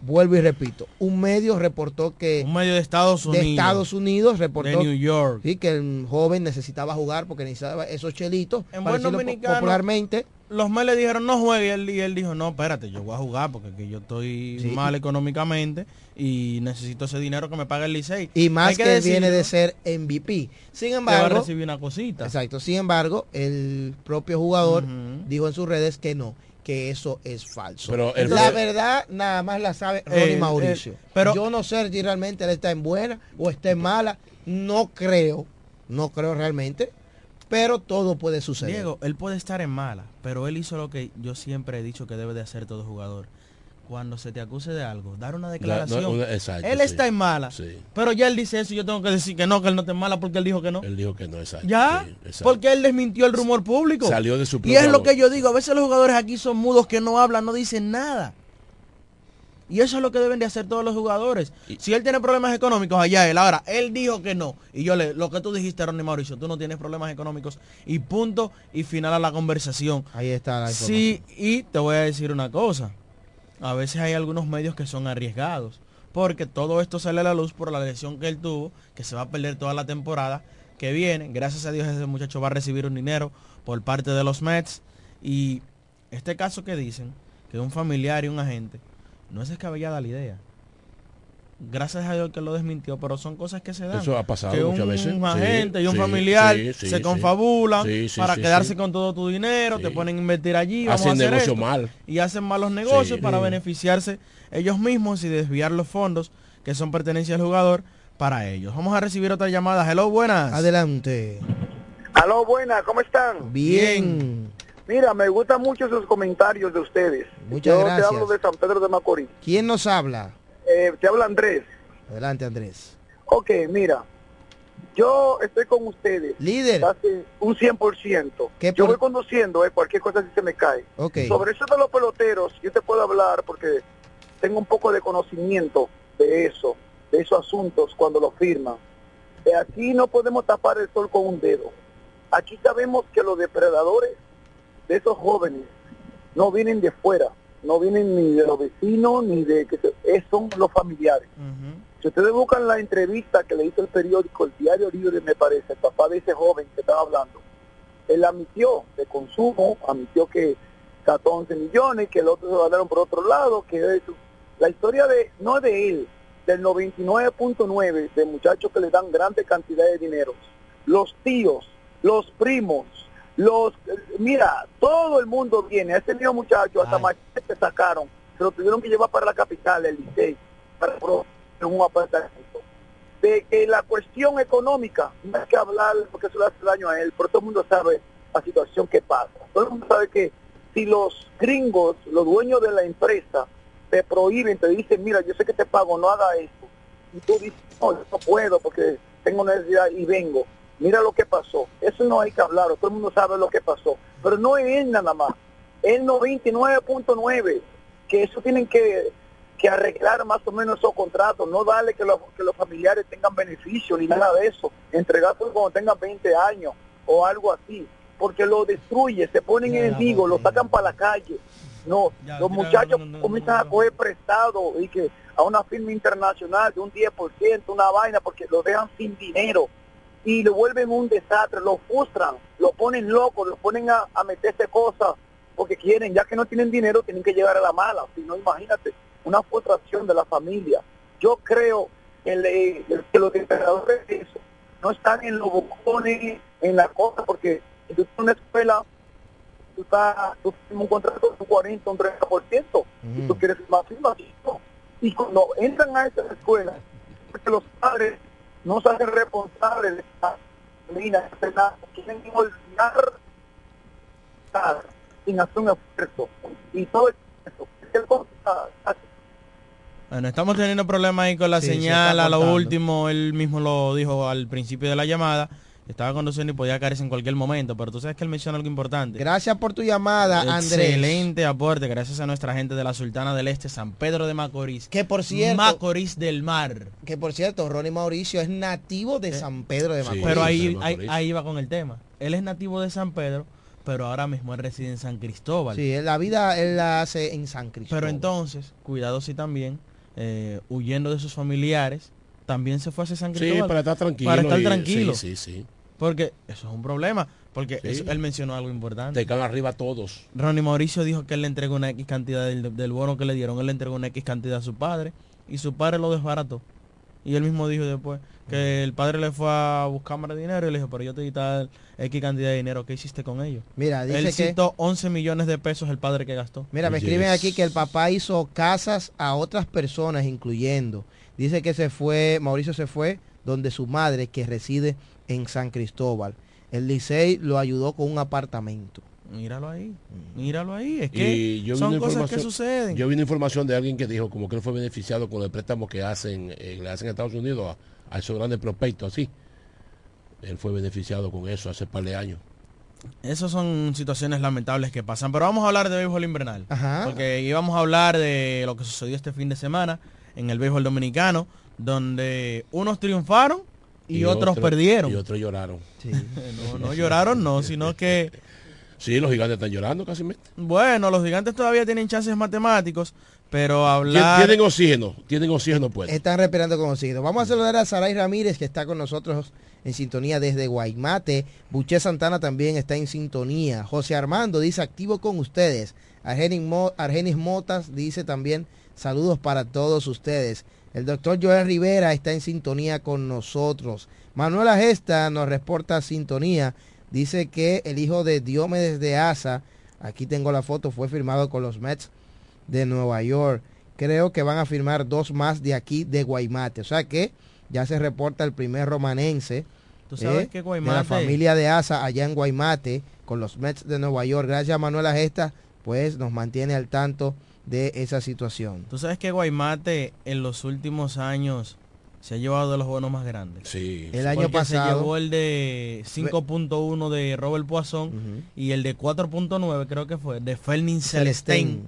Vuelvo y repito, un medio reportó que Un medio de Estados Unidos. de Estados Unidos reportó De New York. sí, que el joven necesitaba jugar porque necesitaba esos chelitos. En para buen dominicano, popularmente. Los Mets le dijeron no juegue y él, y él dijo no, espérate, yo voy a jugar porque que yo estoy Sí. mal económicamente y necesito ese dinero que me pague el Licey. Y más Hay que, decirlo, viene de ser MVP. Sin que va a embargo, recibir una cosita. exacto. Sin embargo, el propio jugador dijo en sus redes que no, que eso es falso. Pero el- la verdad nada más la sabe Ronnie Eh, Mauricio. eh, pero- yo no sé si realmente él está en buena o está en mala. No creo, no creo realmente, pero todo puede suceder. Diego, él puede estar en mala, pero él hizo lo que yo siempre he dicho que debe de hacer todo jugador. Cuando se te acuse de algo, dar una declaración. no, una- exacto, él sí. está en mala, Sí. pero ya él dice eso y yo tengo que decir que no, que él no está en mala porque él dijo que no. Él dijo que no, exacto. Ya, sí, exacto. porque él desmintió el rumor público. Salió de su Y es lo que yo digo, a veces los jugadores aquí son mudos que no hablan, no dicen nada. Y eso es lo que deben de hacer todos los jugadores. Si él tiene problemas económicos, allá él. Ahora, él dijo que no. Y yo le, lo que tú dijiste, Ronnie Mauricio, tú no tienes problemas económicos. Y punto y final a la conversación. Ahí está la. Sí, y te voy a decir una cosa. A veces hay algunos medios que son arriesgados. Porque todo esto sale a la luz por la lesión que él tuvo, que se va a perder toda la temporada que viene. Gracias a Dios ese muchacho va a recibir un dinero por parte de los Mets. Y este caso que dicen, que un familiar y un agente, no es descabellada la idea. Gracias a Dios que lo desmintió, pero son cosas que se dan. Eso ha pasado que muchas un veces. Sí, agente y un sí, familiar sí, sí, se confabulan Sí, sí, para sí, quedarse sí. con todo tu dinero, te ponen a invertir allí, vamos Hacen a hacer negocio esto, mal. y hacen malos negocios Sí. para Sí. beneficiarse ellos mismos y desviar los fondos que son pertenencia al jugador para ellos. Vamos a recibir otra llamada. Hello, buenas. Adelante. Aló, buenas, ¿cómo están? Bien. Mira, me gustan mucho sus comentarios de ustedes. Muchas Yo gracias. te hablo de San Pedro de Macorís. ¿Quién nos habla? Eh, te habla Andrés. Adelante, Andrés. Ok, mira, yo estoy con ustedes. Líder. Hace un 100%. ¿Qué Yo voy conduciendo, eh, cualquier cosa si se me cae. Ok. Sobre eso de los peloteros, yo te puedo hablar porque tengo un poco de conocimiento de eso, de esos asuntos cuando lo firman. Aquí no podemos tapar el sol con un dedo. Aquí sabemos que los depredadores de esos jóvenes no vienen de fuera, no vienen ni de los vecinos ni de que se- eh, son los familiares. Si ustedes buscan la entrevista que le hizo el periódico, el diario Libre, me parece, el papá de ese joven que estaba hablando, él admitió de consumo, admitió que 14 millones, que el otro se ganaron por otro lado, que eso. La historia de, no de él, del 99.9 de muchachos que le dan grandes cantidades de dinero, los tíos, los primos, los, mira, todo el mundo viene, a ese mismo muchacho, hasta machete sacaron, se lo tuvieron que llevar para la capital, el Licey, para un apartamento. De que la cuestión económica, no hay que hablar porque eso le hace daño a él, pero todo el mundo sabe la situación que pasa. Todo el mundo sabe que si los gringos, los dueños de la empresa, te prohíben, te dicen, mira, yo sé que te pago, no haga esto. Y tú dices, no, yo no puedo porque tengo necesidad y vengo. Mira lo que pasó. Eso no hay que hablar, todo el mundo sabe lo que pasó. Pero no es él nada más. Es 99.9, que eso tienen que, que arreglar más o menos esos contratos, no darle que los, que los familiares tengan beneficio ni nada de eso. Entregárselo cuando tengan 20 años o algo así, porque lo destruye, se ponen enemigos, lo sacan para la calle. No, los muchachos comienzan a coger prestado y que a una firma internacional de un 10%, una vaina, porque lo dejan sin dinero y lo vuelven un desastre, lo frustran, lo ponen loco, lo ponen a, a meterse cosas porque quieren, ya que no tienen dinero, tienen que llegar a la mala. Si no, imagínate, una frustración de la familia. Yo creo que, los emperadores de eso no están en los bocones, en la cosa, porque si tú tienes una escuela, tú, estás, tú tienes un contrato de un 40, un 30%, y tú quieres más firmas, no. Y cuando entran a esas escuelas, porque los padres no se hacen responsables de de nada, quieren olvidar sin hacer un esfuerzo. Y todo eso, Bueno, estamos teniendo problemas ahí con la Sí, señal. A lo último, él mismo lo dijo al principio de la llamada. Estaba conduciendo y podía caerse en cualquier momento, pero tú sabes que él menciona algo importante. Gracias por tu llamada, Andrés. Excelente aporte, gracias a nuestra gente de la Sultana del Este, San Pedro de Macorís. Que por cierto, Macorís del Mar. que por cierto, Ronnie Mauricio es nativo de San Pedro de Macorís. Pero ahí, ahí, ahí va con el tema. Él es nativo de San Pedro, pero ahora mismo él reside en San Cristóbal. Sí, la vida él la hace en San Cristóbal. Pero entonces, cuidado si también eh, huyendo de sus familiares, también se fue hacia San Sí, Cristóbal. para estar tranquilo. Para estar y- tranquilo. Sí, sí, sí. Porque eso es un problema. Porque Sí. eso- él mencionó algo importante. Te caen arriba todos. Ronnie Mauricio dijo que él le entregó una X cantidad del, del bono que le dieron. Él le entregó una X cantidad a su padre. Y su padre lo desbarató. Y él mismo dijo después que el padre le fue a buscar más dinero y le dijo, pero yo te di tal X cantidad de dinero. ¿Qué hiciste con ellos? Mira, dice él que- citó 11 millones de pesos el padre que gastó. Mira, me escriben aquí que el papá hizo casas a otras personas, incluyendo. Dice que se fue, Mauricio se fue donde su madre, que reside en San Cristóbal. El Licey lo ayudó con un apartamento. Míralo ahí, míralo ahí. Es que yo vi son una cosas que información- suceden. Yo vi una información de alguien que dijo como que él fue beneficiado con el préstamo que hacen, eh, le hacen a Estados Unidos a, a esos grandes prospectos así. Él fue beneficiado con eso hace par de años. Esas son situaciones lamentables que pasan. Pero vamos a hablar de béisbol invernal. Ajá. Porque íbamos a hablar de lo que sucedió este fin de semana en el béisbol dominicano, donde unos triunfaron y, otros otro- perdieron. Y otros lloraron. no, no lloraron, no, (laughs) sino que... Sí, los gigantes están llorando casi. Bueno, los gigantes todavía tienen chances matemáticos, pero hablar... Tienen oxígeno, tienen oxígeno pues. Están respirando con oxígeno. Vamos a saludar a Saray Ramírez, que está con nosotros en sintonía desde Guaymate. Buché Santana también está en sintonía. José Armando dice activo con ustedes. Argenis, Mo- Argenis Motas dice también saludos para todos ustedes. El doctor Joel Rivera está en sintonía con nosotros. Manuela Gesta nos reporta sintonía. Dice que el hijo de Diomedes de Asa, aquí tengo la foto, fue firmado con los Mets de Nueva York. Creo que van a firmar dos más de aquí de Guaymate. O sea que ya se reporta el primer romanense Tú sabes eh, que de la Guaymate- familia de Asa allá en Guaymate con los Mets de Nueva York. Gracias a Manuela Gesta, pues nos mantiene al tanto de esa situación. Tú sabes que Guaymate en los últimos años se ha llevado de los bonos más grandes. Sí. El año Porque se pasado- llevó el de 5.1 de Robert Poisson y el de 4.9 creo que fue de Fernin Celestin, Celestin.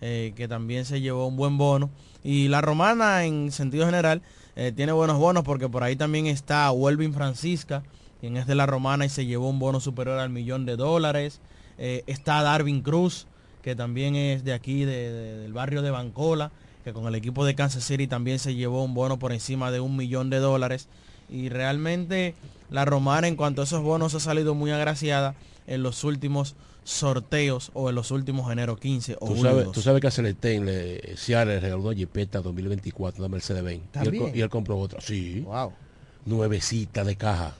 eh, que también se llevó un buen bono. Y la romana en sentido general eh, tiene buenos bonos porque por ahí también está Welvin Francisca, quien es de la romana y se llevó un bono superior al millón de dólares. Eh, está Darwin Cruz, que también es de aquí, de- de- del barrio de Bancola, que con el equipo de Kansas City también se llevó un bono por encima de un millón de dólares. Y realmente la romana en cuanto a esos bonos ha salido muy agraciada en los últimos sorteos o en los últimos enero 15 o Tú sabes, 2. tú sabes que a Celestén le, le regaló una Jeepeta 2024, una Mercedes-Benz. Y y él compró otra. Sí. Wow. Nuevecita de caja.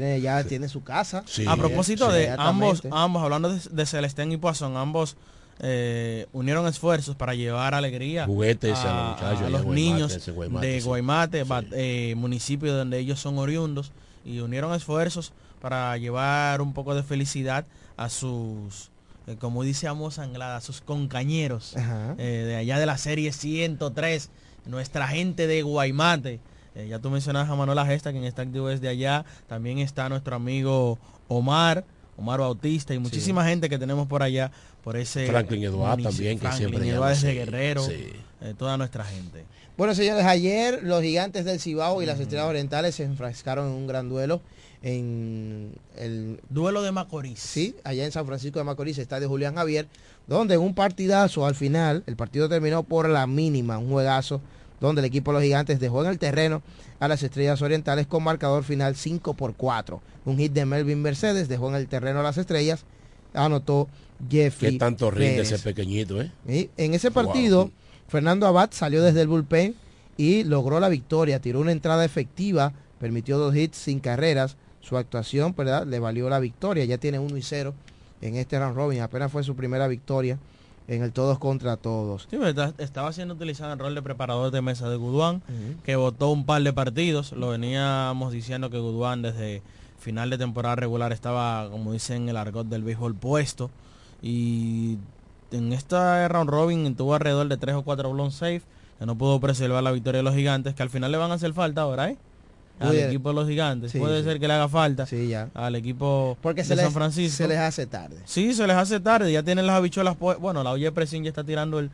Tiene ya tiene su casa. Sí. a propósito Sí, de ambos, ambos hablando de, de Celestén y Poisson, ambos eh, unieron esfuerzos para llevar alegría Juguetes a los Guaymate, niños Guaymate, de sí. Guaymate, eh, municipio donde ellos son oriundos, y unieron esfuerzos para llevar un poco de felicidad a sus, eh, como dice Amos Anglada, a sus concañeros eh, de allá de la serie 103, nuestra gente de Guaymate. Eh, ya tú mencionas a Manuela Gesta, quien está activo desde allá. También está nuestro amigo Omar, Omar Bautista y muchísima gente que tenemos por allá, por ese... Franklin Eduard también, que Franklin siempre Eduard llama, desde sí, Guerrero, sí. eh, toda nuestra gente. Bueno, señores, ayer los gigantes del Cibao y las estrellas orientales se enfrascaron en un gran duelo en el duelo de Macorís. Sí, allá en San Francisco de Macorís, estadio Julián Javier, donde en un partidazo al final, el partido terminó por la mínima, un juegazo donde el equipo de los gigantes dejó en el terreno a las estrellas orientales con marcador final 5 por 4. Un hit de Melvin Mercedes dejó en el terreno a las estrellas, anotó Jeffrey. Qué tanto rinde Pérez. ese pequeñito, ¿eh? Y en ese partido, Fernando Abad salió desde el bullpen y logró la victoria. Tiró una entrada efectiva, permitió dos hits sin carreras. Su actuación, ¿verdad? Le valió la victoria. Ya tiene 1 y 0 en este round robin. Apenas fue su primera victoria en el todos contra todos. Sí, ¿verdad? estaba siendo utilizado en rol de preparador de mesa de Guduán, que votó un par de partidos. Lo veníamos diciendo que Guduán desde final de temporada regular estaba, como dicen en el argot del béisbol, puesto. Y en esta round robin tuvo alrededor de 3 o 4 blown safe, que no pudo preservar la victoria de los gigantes, que al final le van a hacer falta ahora, ¿eh? Al Pudiera- equipo de los gigantes. Sí, Puede sí. ser que le haga falta Sí, ya. al equipo Porque de se les, San Francisco. se les hace tarde. Sí, se les hace tarde, ya tienen las habichuelas. Bueno, la olla de presión ya está tirando el...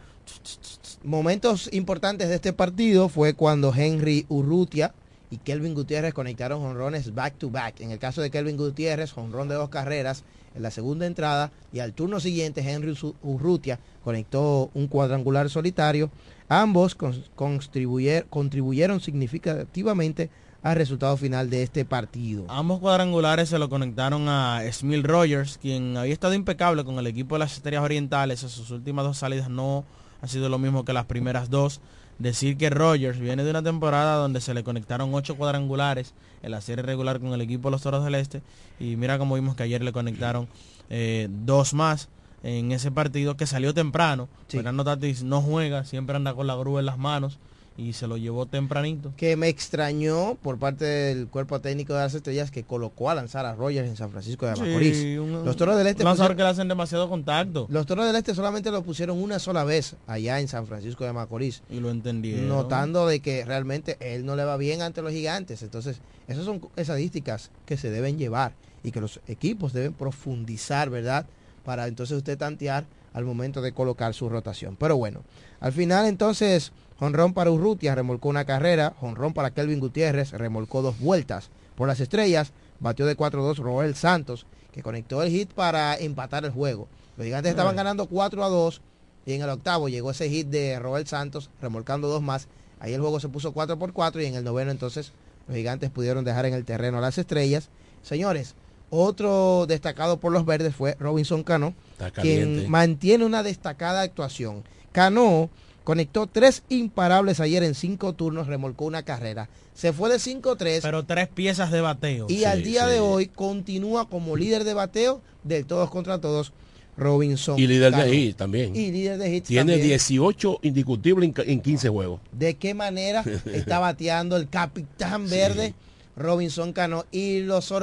Momentos importantes de este partido fue cuando Henry Urrutia y Kelvin Gutiérrez conectaron jonrones back to back. En el caso de Kelvin Gutiérrez, jonrón de dos carreras en la segunda entrada y al turno siguiente Henry Urrutia conectó un cuadrangular solitario. Ambos contribuyeron significativamente al resultado final de este partido. Ambos cuadrangulares se lo conectaron a Smil Rogers, quien había estado impecable con el equipo de las Estrellas Orientales. En sus últimas dos salidas no ha sido lo mismo que las primeras dos. Decir que Rogers viene de una temporada donde se le conectaron ocho cuadrangulares en la serie regular con el equipo de los Toros del Este. Y mira como vimos que ayer le conectaron eh, dos más en ese partido que salió temprano. Fernando Tatis no juega, siempre anda con la grúa en las manos y se lo llevó tempranito. Que me extrañó por parte del cuerpo técnico de las estrellas que colocó a lanzar a Rogers en San Francisco de Macorís. los toros del este pusieron, que le hacen demasiado contacto. Los toros del este solamente lo pusieron una sola vez allá en San Francisco de Macorís. Y lo entendieron. Notando de que realmente él no le va bien ante los gigantes. Entonces, esas son estadísticas que se deben llevar y que los equipos deben profundizar, ¿verdad? Para entonces usted tantear al momento de colocar su rotación. Pero bueno, al final entonces Honrón para Urrutia remolcó una carrera. Honrón para Kelvin Gutiérrez remolcó dos vueltas. Por las estrellas, batió de 4-2 Roel Santos, que conectó el hit para empatar el juego. Los gigantes estaban ganando 4 a 2 y en el octavo llegó ese hit de Roel Santos, remolcando dos más. Ahí el juego se puso 4 por 4 y en el noveno entonces los gigantes pudieron dejar en el terreno a las estrellas. Señores, otro destacado por los verdes fue Robinson Cano, quien mantiene una destacada actuación. Cano Conectó tres imparables ayer en cinco turnos, remolcó una carrera. Se fue de 5-3. Pero tres piezas de bateo. Y al día de hoy continúa como líder de bateo de todos contra todos. Robinson. Y líder de hit también. Y líder de hit Tiene 18 indiscutibles en 15 juegos. ¿De qué manera (laughs) está bateando el capitán verde Robinson Cano? Y lo sorprende